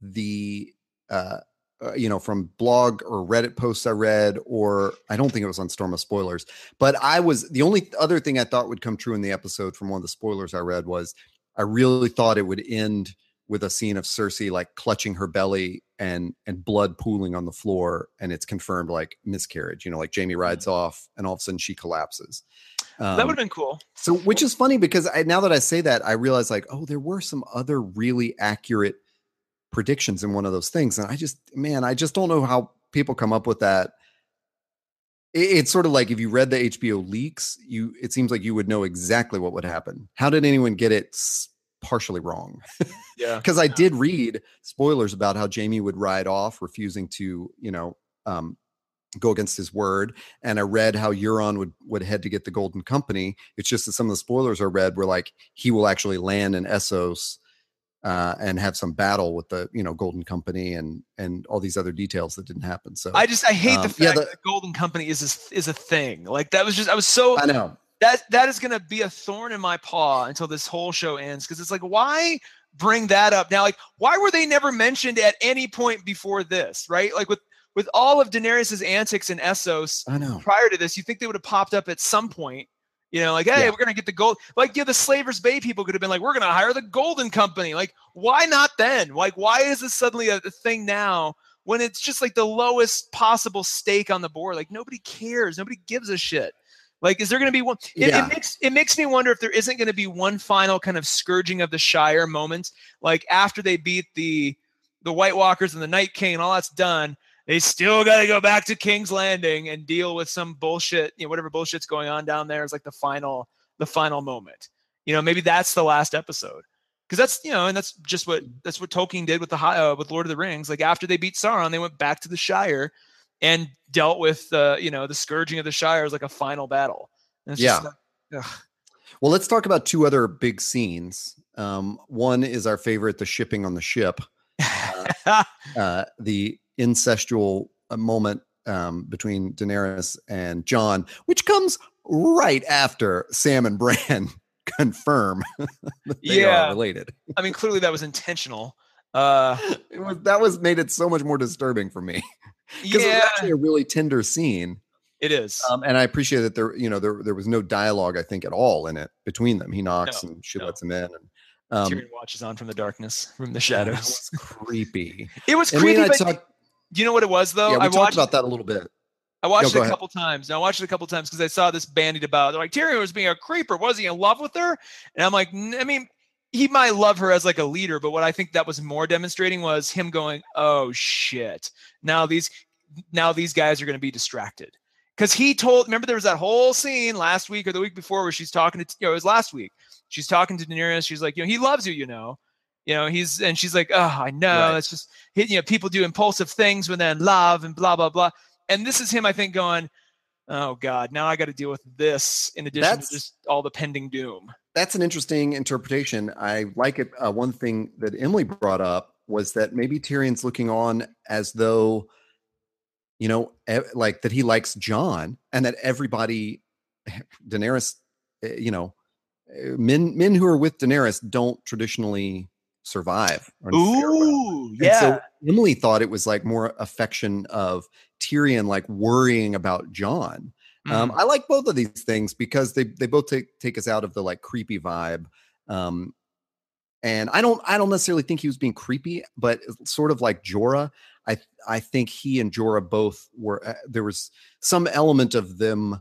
the, uh, uh, you know, from blog or Reddit posts I read, or I don't think it was on Storm of Spoilers. But I was the only other thing I thought would come true in the episode from one of the spoilers I read was I really thought it would end with a scene of Cersei like clutching her belly and and blood pooling on the floor, and it's confirmed like miscarriage. You know, like Jaime rides off, and all of a sudden she collapses. that would Um, have been cool so, which is funny because I now that I say that, I realize like, oh, there were some other really accurate predictions in one of those things, and I just, man, I just don't know how people come up with that. It- it's sort of like if you read the HBO leaks, you it seems like you would know exactly what would happen. How did anyone get it partially wrong? yeah Because I did read spoilers about how Jaime would ride off, refusing to, you know, um, go against his word. And I read how Euron would would head to get the Golden Company. It's just that some of the spoilers I read were like he will actually land in Essos uh, and have some battle with the you know Golden Company and and all these other details that didn't happen. So I just I hate the Um, fact yeah, the- that the Golden Company is a, is a thing like that was just I was so I know. That that is going to be a thorn in my paw until this whole show ends because it's like why bring that up now like why were they never mentioned at any point before this right like with with all of Daenerys's antics and Essos I know. prior to this, you think they would have popped up at some point. You know, like, hey, Yeah. we're gonna get the gold. Like, yeah, the Slavers Bay people could have been like, we're gonna hire the Golden Company. Like, why not then? Like, why is this suddenly a, a thing now when it's just like the lowest possible stake on the board? Like, nobody cares. Nobody gives a shit. Like, is there gonna be one? It, Yeah. it makes it makes me wonder if there isn't gonna be one final kind of scourging of the Shire moment, like after they beat the the White Walkers and the Night King and all that's done they still got to go back to King's Landing and deal with some bullshit, you know, whatever bullshit's going on down there is like the final, the final moment. You know, maybe that's the last episode because that's you know, and that's just what that's what Tolkien did with the uh, with Lord of the Rings. Like after they beat Sauron, they went back to the Shire and dealt with uh, you know the scourging of the Shire as like a final battle. And it's just Yeah. like. Well, let's talk about two other big scenes. Um, one is our favorite, the shipping on the ship. uh, the incestual uh, moment um, between Daenerys and Jon, which comes right after Sam and Bran confirm that they Yeah. are related. I mean, clearly that was intentional. Uh, It was, that was made it so much more disturbing for me because it was actually a really tender scene, it is. um, and I appreciate that there, you know, there there was no dialogue I think at all in it between them. He knocks No, and she no. lets him in, and um, Tyrion watches on from the darkness, from the shadows. was creepy. It was And creepy, I but talked, do you know what it was though? yeah, we I talked watched about that a little bit. I watched it a ahead. couple times. And I watched it a couple times because I saw this bandied about. They're like Tyrion was being a creeper. Was he in love with her? And I'm like, "N- I mean, he might love her as like a leader, but what I think that was more demonstrating was him going, "Oh shit! Now these, now these guys are going to be distracted." Because he told, remember there was that whole scene last week or the week before where she's talking to, you know, it was last week. She's talking to Daenerys. She's like, you know, he loves you, you know, you know, he's and she's like, oh, I know. Right. It's just, you know, people do impulsive things when they're in love and blah blah blah and this is him i think going oh god now i got to deal with this in addition That's- to just all the pending doom that's an interesting interpretation. I like it. Uh, one thing that Emily brought up was that maybe Tyrion's looking on as though, you know, e- like that he likes Jon and that everybody, Daenerys, eh, you know, eh, men men who are with Daenerys don't traditionally survive. ooh yeah so Emily thought it was like more affection of Tyrion, like worrying about Jon. Um, Mhm. I like both of these things because they they both take take us out of the like creepy vibe. Um, and I don't I don't necessarily think he was being creepy, but sort of like Jorah. I I think he and Jorah both were. Uh, there was some element of them.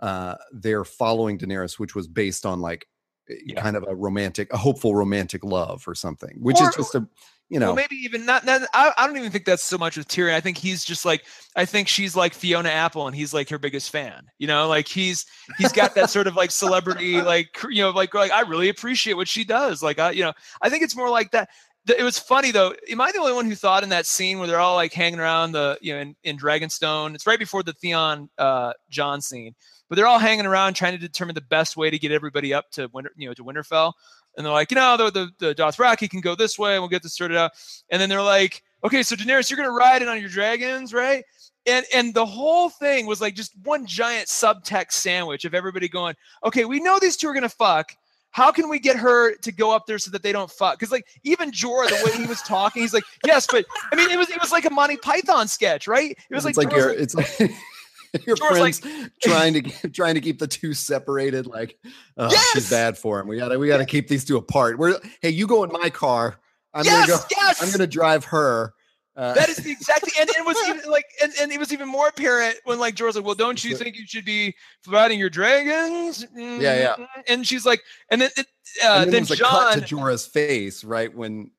Uh, they're following Daenerys, which was based on like Eh, yeah. kind of a romantic, a hopeful romantic love or something, which Or- is just a you know well maybe even not, not I, I don't even think that's so much with tyrion i think he's just like i think she's like fiona apple and he's like her biggest fan you know like he's he's got that sort of like celebrity like you know like like i really appreciate what she does like i you know i think it's more like that it was funny though am i the only one who thought in that scene where they're all like hanging around the you know in, in dragonstone it's right before the theon uh jon scene but they're all hanging around trying to determine the best way to get everybody up to winter you know to winterfell and they're like, you know, the the, the Dothraki can go this way, and we'll get this sorted out. And then they're like, okay, so Daenerys, you're gonna ride in on your dragons, right? And and the whole thing was like just one giant subtext sandwich of everybody going, okay, we know these two are gonna fuck. How can we get her to go up there so that they don't fuck? Because like even Jorah, the way he was talking, he's like, yes, but I mean, it was it was like a Monty Python sketch, right? It was it's like, like, your like- it's like your Jorah's like- friends trying to trying to keep the two separated like oh, Yes! she's bad for him we gotta we gotta keep these two apart we're hey you go in my car i'm yes, gonna go yes, i'm gonna drive her uh, That is the exactly, and it was even like, and, and it was even more apparent when like Jorah's like, "Well, don't you think you should be riding your dragons?" yeah. yeah. And she's like, and then it, and uh, then, then, there's a cut to Jorah's face right when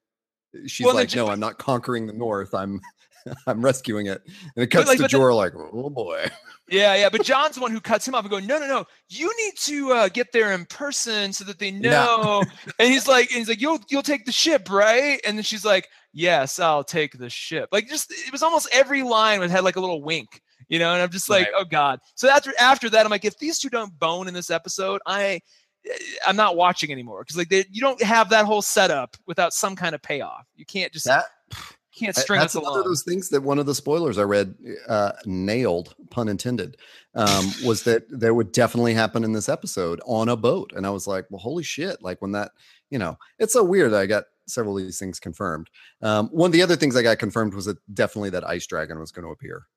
she's Well, like no i'm not conquering the north i'm i'm rescuing it and it But, cuts like, to Jorah like oh boy yeah, yeah, but Jon's the one who cuts him off and going, "No, no, no, you need to uh, get there in person so that they Yeah. know." and he's like, and he's like, "You'll you'll take the ship, right?" And then she's like, "Yes, I'll take the ship." Like, just it was almost every line had like a little wink. You know, and I'm just like, Right. oh god. So after after that, I'm like, if these two don't bone in this episode, I I'm not watching anymore because like they, you don't have that whole setup without some kind of payoff. You can't just that can't string That's us along. of those things that one of the spoilers I read uh, nailed, pun intended, um, was that there would definitely happen in this episode on a boat, and I was like, "Well, holy shit!" Like when that, you know, it's so weird. that I got several of these things confirmed. Um, one of the other things I got confirmed was that definitely that ice dragon was going to appear.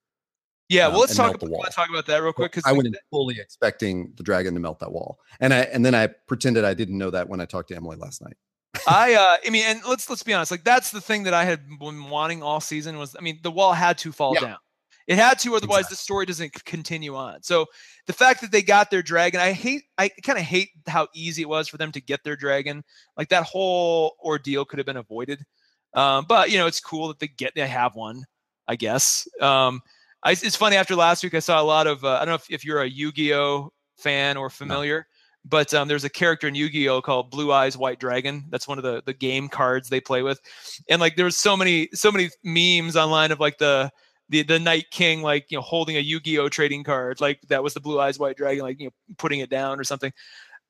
Yeah, um, well, let's and talk about, let's talk about that real quick because I went fully expecting the dragon to melt that wall, and I and then I pretended I didn't know that when I talked to Emily last night. I uh I mean, and let's let's be honest, like that's the thing that I had been wanting all season was I mean, the wall had to fall Yeah. down. It had to, otherwise the story doesn't continue on. So the fact that they got their dragon, I hate I kind of hate how easy it was for them to get their dragon. Like that whole ordeal could have been avoided. Um, but you know, it's cool that they get they have one, I guess. Um I, it's funny after last week I saw a lot of uh, I don't know if, if you're a Yu-Gi-Oh fan or familiar but um, there's a character in Yu-Gi-Oh called Blue Eyes White Dragon. That's one of the the game cards they play with, and like there was so many so many memes online of like the the the Night King like you know holding a Yu-Gi-Oh trading card like that was the Blue Eyes White Dragon like you know putting it down or something.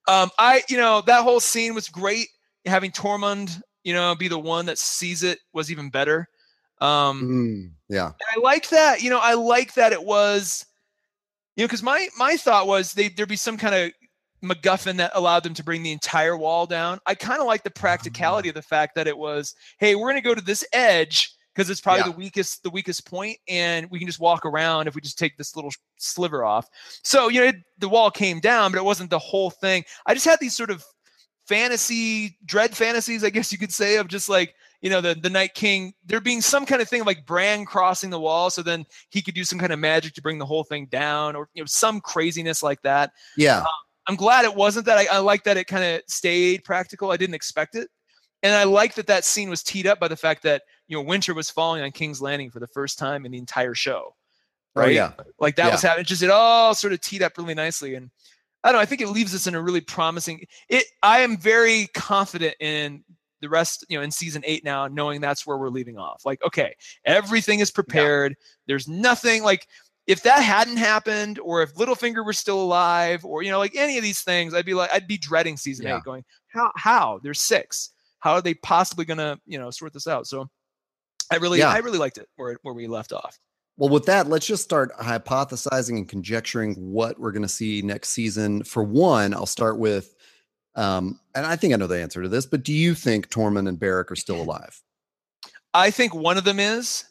Um, I you know that whole scene was great. Having Tormund you know be the one that sees it was even better. Um, Mm, yeah, I like that. You know, I like that it was, you know, because my my thought was they there'd be some kind of MacGuffin that allowed them to bring the entire wall down. I kind of like the practicality of the fact that it was, hey, we're going to go to this edge because it's probably Yeah. the weakest the weakest point, and we can just walk around if we just take this little sliver off. So you know, it, the wall came down, but it wasn't the whole thing. I just had these sort of fantasy dread fantasies, I guess you could say, of just like you know the the Night King there being some kind of thing of like Bran crossing the wall, so then he could do some kind of magic to bring the whole thing down, or you know some craziness like that. yeah, um, I'm glad it wasn't that. I, I like that it kind of stayed practical. I didn't expect it, and I like that that scene was teed up by the fact that you know winter was falling on King's Landing for the first time in the entire show. oh Right? yeah, like that Yeah. was happening. Just it all sort of teed up really nicely, and I don't know. I think it leaves us in a really promising. It. I am very confident in the rest. You know, in season eight now, knowing that's where we're leaving off. Like, okay, everything is prepared. There's nothing like if that hadn't happened, or if Littlefinger were still alive, or you know, like any of these things, I'd be like, I'd be dreading season Yeah. eight, going, how? How? There's six. How are they possibly gonna, you know, sort this out? So, I really, Yeah. I really liked it where where we left off. Well, with that, let's just start hypothesizing and conjecturing what we're going to see next season. For one, I'll start with, um, and I think I know the answer to this, but do you think Tormund and Beric are still alive? I think one of them is.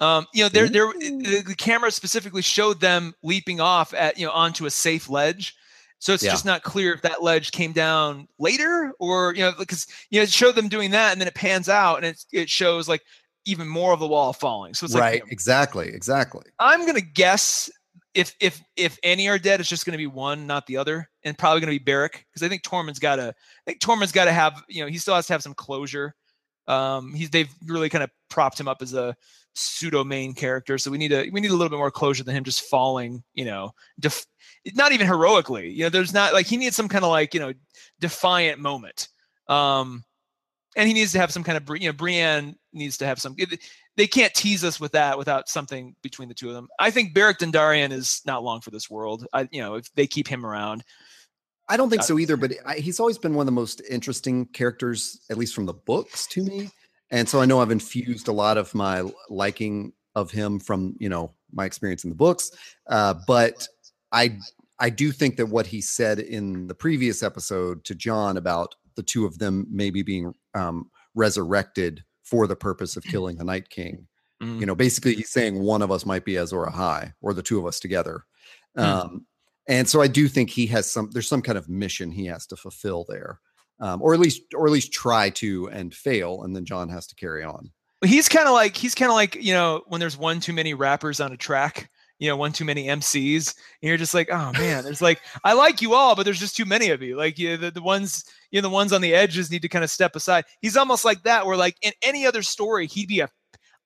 Um, you know, there, there, the, camera specifically showed them leaping off at, you know, onto a safe ledge. So it's Yeah. just not clear if that ledge came down later or, you know, because, you know, it showed them doing that and then it pans out and it, it shows like even more of the wall falling. So it's like, right, you know, exactly, exactly. I'm going to guess if, if, if any are dead, it's just going to be one, not the other, and probably going to be Beric Cause I think Tormund's got to, I think Tormund's got to have, you know, he still has to have some closure. Um, he's, they've really kind of propped him up as a, pseudo main character. So we need a we need a little bit more closure than him just falling, you know, def- not even heroically. You know, there's not like he needs some kind of like, you know, defiant moment. Um and he needs to have some kind of you know, Brienne needs to have some they can't tease us with that without something between the two of them. I think Beric Dondarrion is not long for this world. I you know, if they keep him around. I don't think so either, but I, he's always been one of the most interesting characters, at least from the books to me. And so I know I've infused a lot of my liking of him from, you know, my experience in the books. Uh, but I I do think that what he said in the previous episode to Jon about the two of them maybe being um, resurrected for the purpose of killing the Night King. Mm. You know, basically he's saying one of us might be Azor Ahai or the two of us together. Hmm. Um, and so I do think he has some there's some kind of mission he has to fulfill there. Um, or at least or at least try to and fail, and then Jon has to carry on. He's kind of like he's kind of like you know when there's one too many rappers on a track you know one too many mcs and you're just like oh man. There's like i like you all but there's just too many of you. Like you the, the ones you know the ones on the edges need to kind of step aside. He's almost like that where like in any other story he'd be a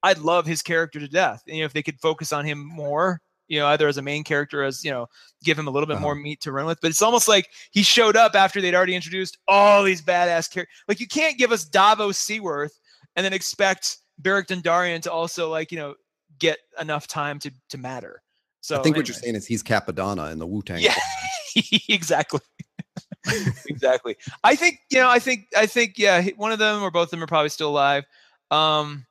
i'd love his character to death you know if they could focus on him more you know either as a main character as you know give him a little bit Uh-huh. more meat to run with but it's almost like he showed up after they'd already introduced all these badass characters like you can't give us davos seaworth and then expect Beric Dondarrion to also like you know get enough time to to matter. So I think what you're saying is he's Cappadonna in the Wu Tang. Yeah, exactly, exactly. I think you know. I think I think yeah. One of them or both of them are probably still alive. Um,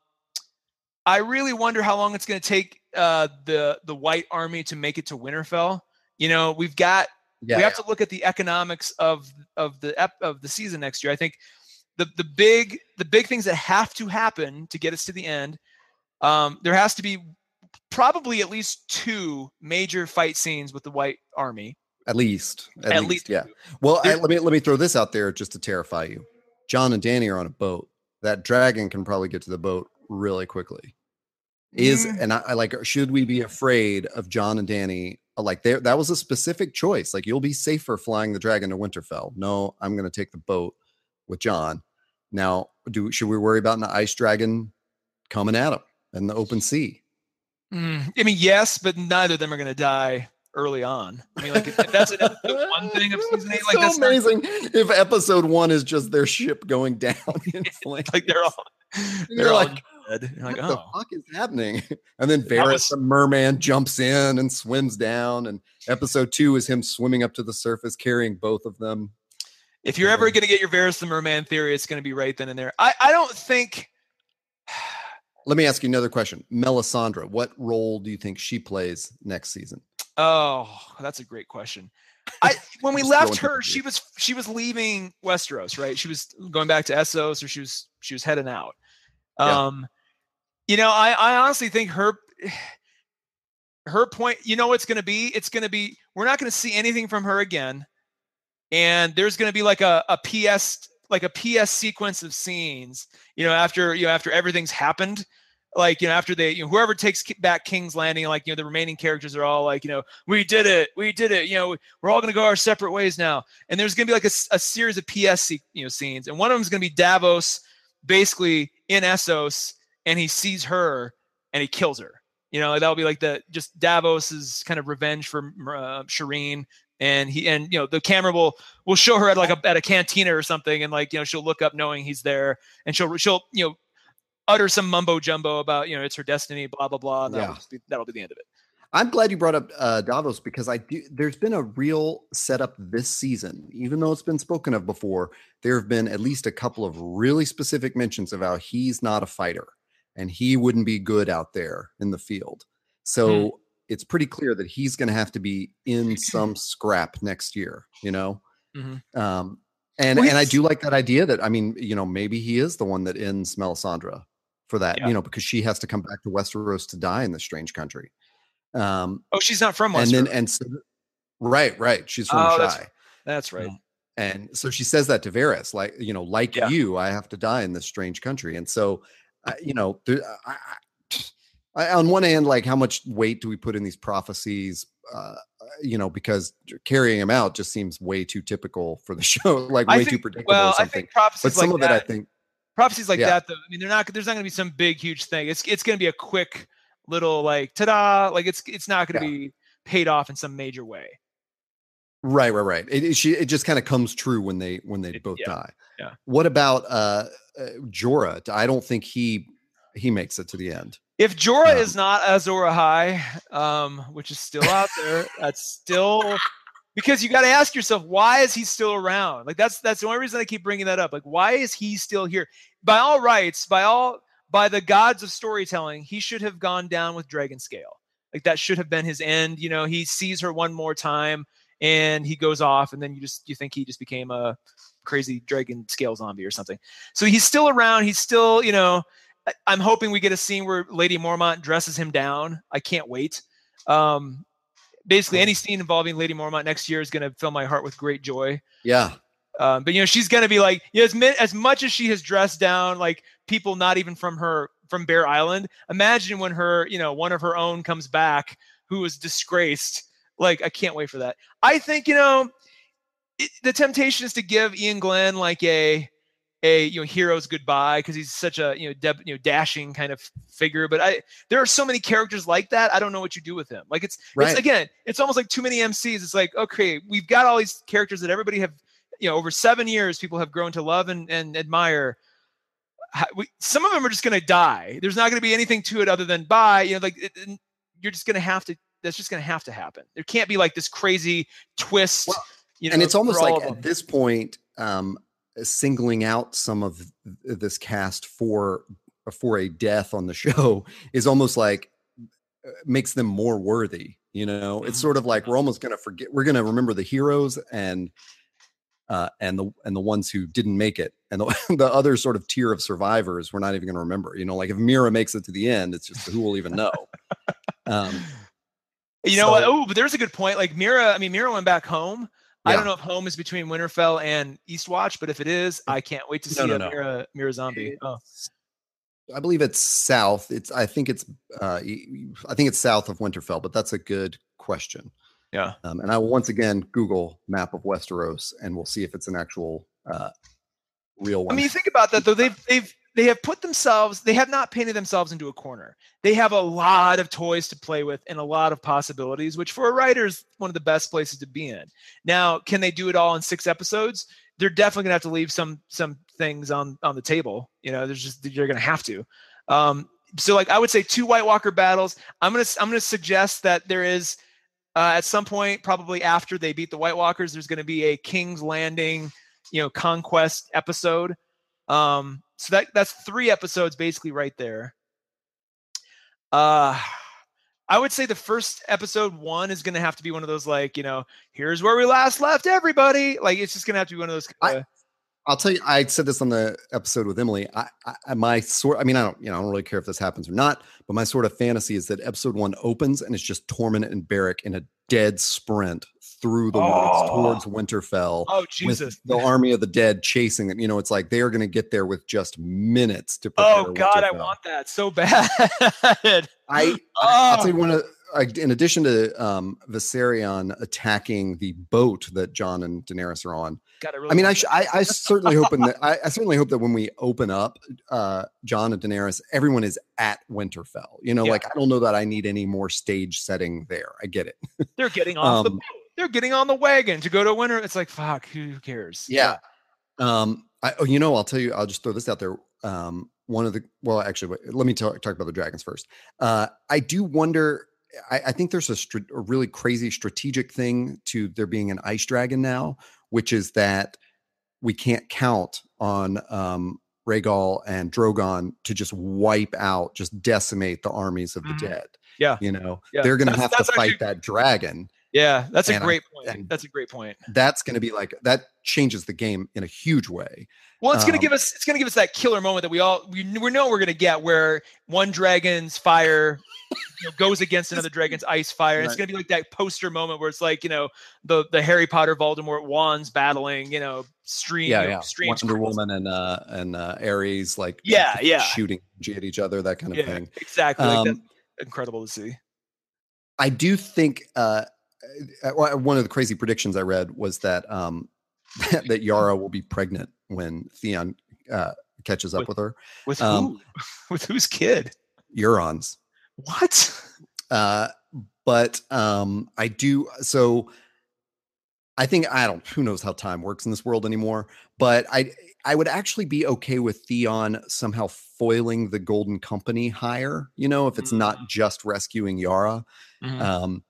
I really wonder how long it's going to take uh, the the White Army to make it to Winterfell. You know, we've got yeah, we have to look at the economics of of the ep- of the season next year. I think the the big the big things that have to happen to get us to the end. Um, there has to be probably at least two major fight scenes with the White Army. At least, at, At least, least yeah. Well, I, let me let me throw this out there just to terrify you. Jon and Dany are on a boat. That dragon can probably get to the boat really quickly. Is Mm. and I, I like. Should we be afraid of Jon and Dany? Uh, Like there, that was a specific choice. Like you'll be safer flying the dragon to Winterfell. No, I'm going to take the boat with Jon. Now, do should we worry about an ice dragon coming at him in the open sea? Mm, I mean, yes, but neither of them are going to die early on. I mean, like if, if that's an one thing of season eight, like so that's not- amazing. if episode one is just their ship going down in flames, like they're all you're they're all like, dead. You're like, what the oh, fuck is happening? And then Varys, was- the merman, jumps in and swims down. And episode two is him swimming up to the surface, carrying both of them. if you're ever going to get your Varys the Merman theory, it's going to be right then and there. I I don't think. Let me ask you another question. Melisandre, what role do you think she plays next season? Oh, that's a great question. I when we left her, she was she was leaving Westeros, right? She was going back to Essos, or she was she was heading out. Yeah. Um, you know, I I honestly think her her point. You know, going to be it's to be we're not to see anything from her again, and there's to be like a a PS like a PS sequence of scenes. You know, after you know after everything's happened like you know after they you know whoever takes back king's landing like you know the remaining characters are all like you know we did it we did it you know we're all to go our separate ways now and there's to be like a, a series of ps you know scenes and one of them is to be davos basically in essos and he sees her and he kills her you know that'll be like the just davos's kind of revenge for uh, shireen and he and you know the camera will will show her at like a at a cantina or something and like you know she'll look up knowing he's there and she'll she'll you know utter some mumbo jumbo about you know it's her destiny, blah blah blah. And that'll, Yeah. be, that'll be the end of it. I'm glad you brought up uh, Davos because I do. There's been a real setup this season, even though it's been spoken of before. There have been at least a couple of really specific mentions of how he's not a fighter and he wouldn't be good out there in the field. So it's pretty clear that he's going to have to be in some scrap next year. You know, Mhm. um, and Well, and I do like that idea that I mean, you know, maybe he is the one that ends Melisandre for that. Yeah. You know, because she has to come back to Westeros to die in this strange country. Um, Oh, she's not from and Westeros. then and so, right, right. She's from Oh, that's Shy, That's right. and so she says that to Varys, like you know, like Yeah. you, I have to die in this strange country, and so you know, there, I, I, I, on one hand, like how much weight do we put in these prophecies? Uh, you know, because carrying them out just seems way too typical for the show, like way too predictable well, or I think prophecies but some like of it, that, I think, prophecies like yeah. that, though. I mean, they're not. There's not going to be some big, huge thing. It's it's going to be a quick little like ta-da. Like it's it's not going to Yeah. be paid off in some major way. Right, right, right. It, it, she, it just kind of comes true when they when they It- both yeah, die. Yeah. What about uh, uh Jorah? I don't think he he makes it to the end. If Jorah Um, is not Azor Ahai, um, which is still out there, that's still because you got to ask yourself why is he still around? Like that's that's the only reason I keep bringing that up. Like why is he still here? By all rights, by all by the gods of storytelling, he should have gone down with Dragon Scale. Like that should have been his end. You know, he sees her one more time and he goes off, and then you just you think he just became a crazy dragon scale zombie or something. So he's still around. He's still, you know, I'm hoping we get a scene where Lady Mormont dresses him down. I can't wait. Um, basically, any scene involving Lady Mormont next year is going to fill my heart with great joy. Yeah, Um, but you know, she's going to be like, you know, as, mi- as much as she has dressed down like people not even from her from Bear Island. Imagine when her, you know, one of her own comes back who was disgraced. Like, I can't wait for that. I think you know, it, the temptation is to give Iain Glen like a a you know hero's goodbye because he's such a you know deb, you know dashing kind of figure. But I there are so many characters like that. I don't know what you do with him. Like it's Right. it's again, it's almost like too many MCs. It's like okay, we've got all these characters that everybody have you know over seven years people have grown to love and, and admire. We, some of them are just going to die. There's not going to be anything to it other than bye. You know, like it- you're just going to have to. That's just going to have to happen. There can't be like this crazy twist. Well, you know, and it's almost like at this point, um, singling out some of this cast for for a death on the show is almost like uh, makes them more worthy. You know, it's Mhm. sort of like we're almost going to forget. We're going to remember the heroes and uh, and the and the ones who didn't make it, and the, the other sort of tier of survivors, we're not even going to remember. You know, like if meera makes it to the end, it's just who will even know. Um, You know what? Oh, but there's a good point. Like meera I mean, meera went back home. I don't know if home is between Winterfell and Eastwatch, but if it is, I can't wait to see no, a no. Meera, Meera zombie. Oh, I believe it's south. It's I think it's uh, I think it's south of Winterfell, but that's a good question. Yeah. Um, and I will once again Google map of Westeros, and we'll see if it's an actual uh, real one. I mean, you think about that though. They've they've they have put themselves. They have not painted themselves into a corner. They have a lot of toys to play with and a lot of possibilities, which for a writer is one of the best places to be in. Now, can they do it all in six episodes? They're definitely gonna have to leave some some things on on the table. You know, there's just you're gonna have to. Um, so like I would say two White Walker battles. I'm gonna I'm gonna suggest that there is uh, at some point, probably after they beat the White Walkers, there's going to be a King's Landing, you know, conquest episode. Um, so that that's three episodes basically right there. Uh I would say the first episode one is going to have to be one of those like you know here's where we last left everybody like it's just going to have to be one of those. I, I'll tell you, I said this on the episode with Emily. I, I my sort, I mean, I don't, you know, I don't really care if this happens or not, but my sort of fantasy is that episode one opens and it's just Tormund and Beric in a dead sprint through the woods Oh. towards Winterfell. oh with Jesus! the army of the dead chasing them. You know, it's like they are going to get there with just minutes to prepare. Oh God, I want that so bad. I I'll oh, tell you one of in addition to um Viserion attacking the boat that Jon and Daenerys are on. God, I, really I mean, I, sh- I I certainly hoping that I, I certainly hope that when we open up uh Jon and Daenerys, everyone is at Winterfell. You know, Yeah. like I don't know that I need any more stage setting there. I get it. they're getting off the Um, boat. They're getting on the wagon to go to winter. It's like fuck. Who cares? Yeah. Um, I, oh, you know, I'll tell you, I'll just throw this out there. Um, one of the, well, actually, wait, let me talk, talk about the dragons first. Uh, I do wonder, I, I think there's a, str- a really crazy strategic thing to there being an ice dragon now, which is that we can't count on, um, Rhaegal and Drogon to just wipe out, just decimate the armies of the Mhm. dead. Yeah. You know, Yeah. they're going to have to fight actually- that dragon. Yeah, that's a And I- great point. that's a great point. That's going to be like, that changes the game in a huge way. Well, it's going to Um, give us it's going to give us that killer moment that we all we, we know we're going to get where one dragon's fire you know, goes against another dragon's ice fire. And It's going to be like that poster moment where it's like you know the the Harry Potter Voldemort wands battling you know stream yeah, you know, yeah. streams Wonder Woman and uh and uh Ares like Yeah, yeah. shooting at each other, that kind of Yeah, thing. exactly. Like, that's Um, incredible to see. I do think uh, one one of the crazy predictions I read was that um that Yara will be pregnant when Theon uh catches up With- with her. With um, who? With whose kid? Euron's. What? Uh but um I do so I think I don't who knows how time works in this world anymore, but I I would actually be okay with Theon somehow foiling the Golden Company higher, you know, if it's not just rescuing Yara. Mhm. Um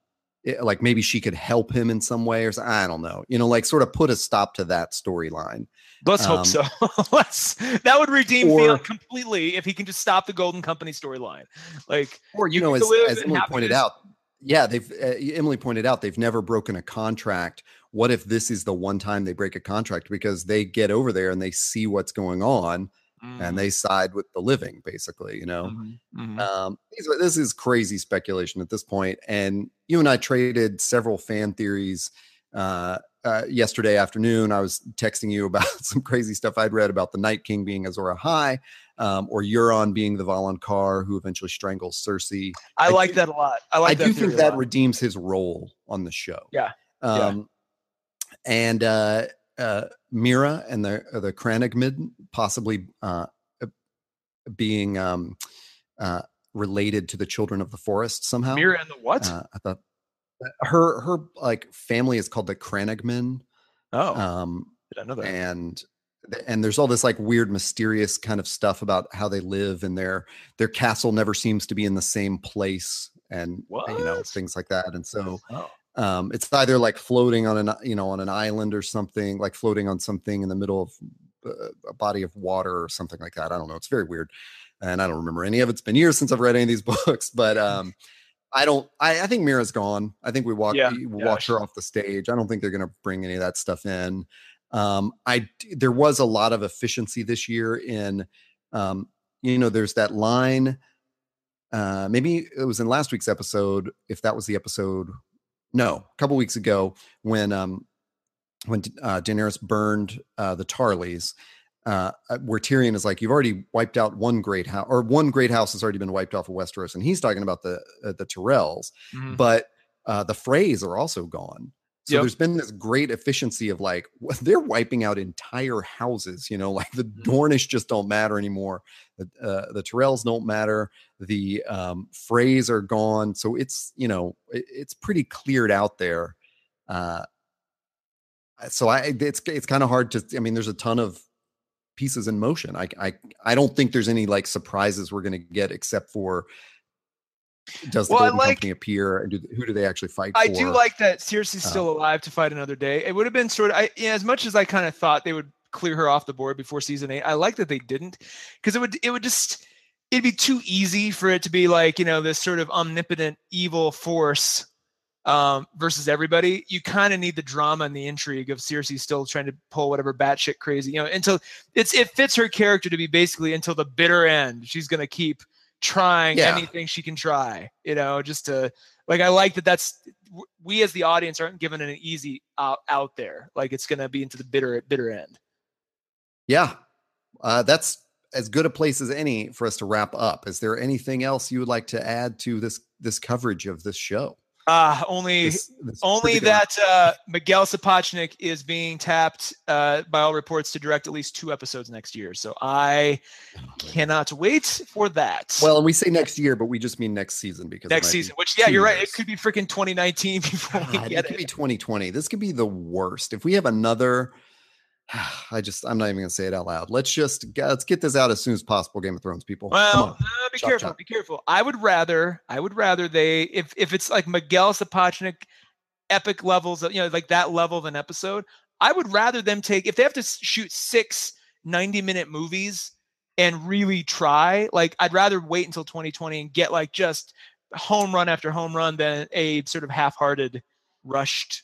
it- like maybe she could help him in some way or so, I don't know. You know, like sort of put a stop to that storyline. Let's hope um, so. Let's that would redeem or- Theon completely if he can just stop the Golden Company storyline. Like Or you, You know, as, as Emily pointed out, yeah, they've uh, Emily pointed out they've never broken a contract. What if this is the one time they break a contract because they get over there and they see what's going on mm, and they side with the living, basically, you know. mhm, mhm. Um, this is crazy speculation at this point, and you and I traded several fan theories uh, uh, yesterday afternoon. I was texting you about some crazy stuff I'd read about the Night King being Azor Ahai, um, or Euron being the Valonqar who eventually strangles Cersei. I, I like do- that a lot. I like I do think that redeems his role on the show. Yeah, yeah. Um, and uh, uh, Meera and the uh, the Cranagmid possibly uh, uh, being um, uh, related to the children of the forest somehow. Meera and the what? Uh, I thought uh, her her like family is called the Crannogmen. oh, Um, did I know that? and and there's all this like weird mysterious kind of stuff about how they live and their their castle never seems to be in the same place and uh, you know things like that and so oh, um it's either like floating on an you know on an island or something like floating on something in the middle of uh, a body of water or something like that i don't know it's very weird and i don't remember any of it. it's been years since i've read any of these books but um I don't. I, I think Meera's gone. I think we walk. Yeah, we yeah, watch her off the stage. I don't think they're going to bring any of that stuff in. Um, I there was a lot of efficiency this year in, um, you know, there's that line. Uh, maybe it was in last week's episode. If that was the episode, no, a couple weeks ago when um when uh, Daenerys burned uh, the Tarlys, uh, uh, where Tyrion is like, "You've already wiped out one great house, or one great house has already been wiped off of Westeros," and he's talking about the uh, the Tyrells, Mhm. but uh, the Freys are also gone. So Yep. there's been this great efficiency of like they're wiping out entire houses. You know, like the Mhm. Dornish just don't matter anymore. The uh, the Tyrells don't matter. The um, Freys are gone. So it's you know it- it's pretty cleared out there. Uh, so I it's it's kind of hard to. I mean, there's a ton of pieces in motion. I I I don't think there's any like surprises we're going to get except for does the Well, Golden like- Company appear and do, who do they actually fight I for? do like that Cersei's Uh, still alive to fight another day. It would have been sort of I, yeah, as much as I kind of thought they would clear her off the board before season eight. I like that they didn't because it would it would just it'd be too easy for it to be like you know this sort of omnipotent evil force um, versus everybody. You kind of need the drama and the intrigue of Cersei still trying to pull whatever batshit crazy you know until it's it fits her character to be basically until the bitter end. She's gonna keep trying Yeah. anything she can try you know just to like i like that that's we as the audience aren't given an easy out, out there like it's going to be into the bitter bitter end Yeah, uh, that's as good a place as any for us to wrap up. Is there anything else you would like to add to this this coverage of this show? Uh only This- this only that uh miguel sapochnik is being tapped uh by all reports to direct at least two episodes next year so i cannot wait for that Well, and we say next year, but we just mean next season because next might be season which yeah you're right years. it could be freaking 2019 before we God, it get could it be 2020. This could be the worst. If we have another, I just I'm not even gonna say it out loud. Let's just let's get this out as soon as possible. Game of Thrones people. Well, uh, be Chop, careful. chop. Be careful. I would rather. I would rather they if if it's like Miguel Sapochnik, epic levels of you know like that level of an episode. I would rather them take if they have to shoot six 90 minute movies and really try. Like I'd rather wait until 2020 and get like just home run after home run than a sort of half-hearted, rushed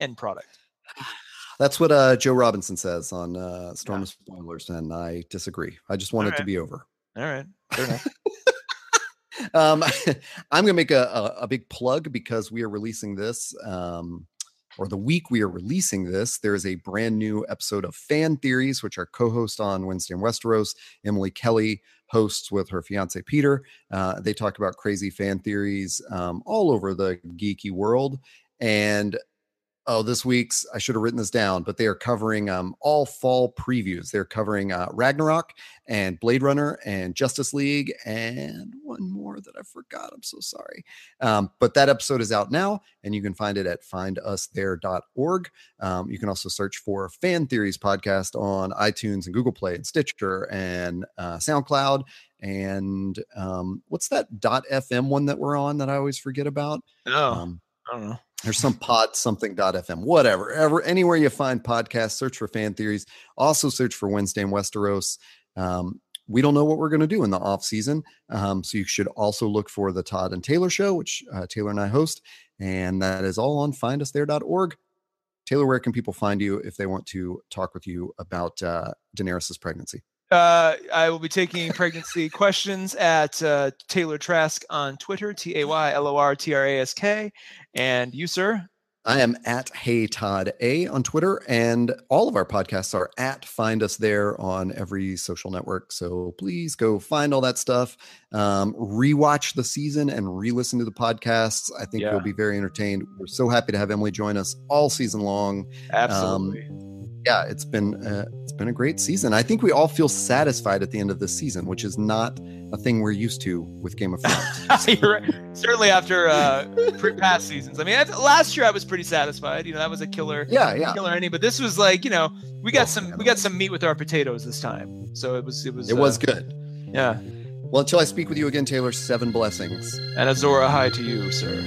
end product. That's what uh, Joe Robinson says on uh, Storm Yeah. of Spoilers, and I disagree. I just want it to be over. All right. Um, I'm going to make a, a, a big plug because we are releasing this, um, or the week we are releasing this, there is a brand new episode of Fan Theories, which our co host on Wednesday in Westeros, Emily Kelly, hosts with her fiance Peter. Uh, they talk about crazy fan theories um, all over the geeky world. And oh, this week's, I should have written this down, but they are covering um, all fall previews. They're covering uh, Ragnarok and Blade Runner and Justice League and one more that I forgot. I'm so sorry. Um, but that episode is out now, and you can find it at findusthere.org. Um, you can also search for Fan Theories podcast on iTunes and Google Play and Stitcher and uh, SoundCloud. And um, what's that .fm one that we're on that I always forget about? No, Um, I don't know. there's some pod something dot fm whatever ever anywhere you find podcasts search for fan theories. Also search for wednesday in westeros. Um, we don't know what we're going to do in the off season. Um, so you should also look for the todd and taylor show which uh, taylor and i host and that is all on findusthere.org taylor where can people find you if they want to talk with you about uh, daenerys's pregnancy Uh, I will be taking pregnancy questions at uh, Taylor Trask on Twitter, T A Y L O R T R A S K. And you, sir? I am at Hey Todd A on Twitter, and all of our podcasts are at Find Us There on every social network. So please go find all that stuff. Um, rewatch the season and re-listen to the podcasts. I think Yeah. you'll be very entertained. We're so happy to have Emily join us all season long. Absolutely. Yeah, it's been uh, it's been a great season. I think we all feel satisfied at the end of this season, which is not a thing we're used to with Game of Thrones. Right. Certainly after uh, past seasons. I mean, last year I was pretty satisfied. You know, that was a killer, yeah, yeah. killer ending. But this was like, you know, we got some, we got some meat with our potatoes this time. So it was, it was, It was uh, good. yeah. Well, until I speak with you again, Taylor, seven blessings. And Azora, hi to you, sir.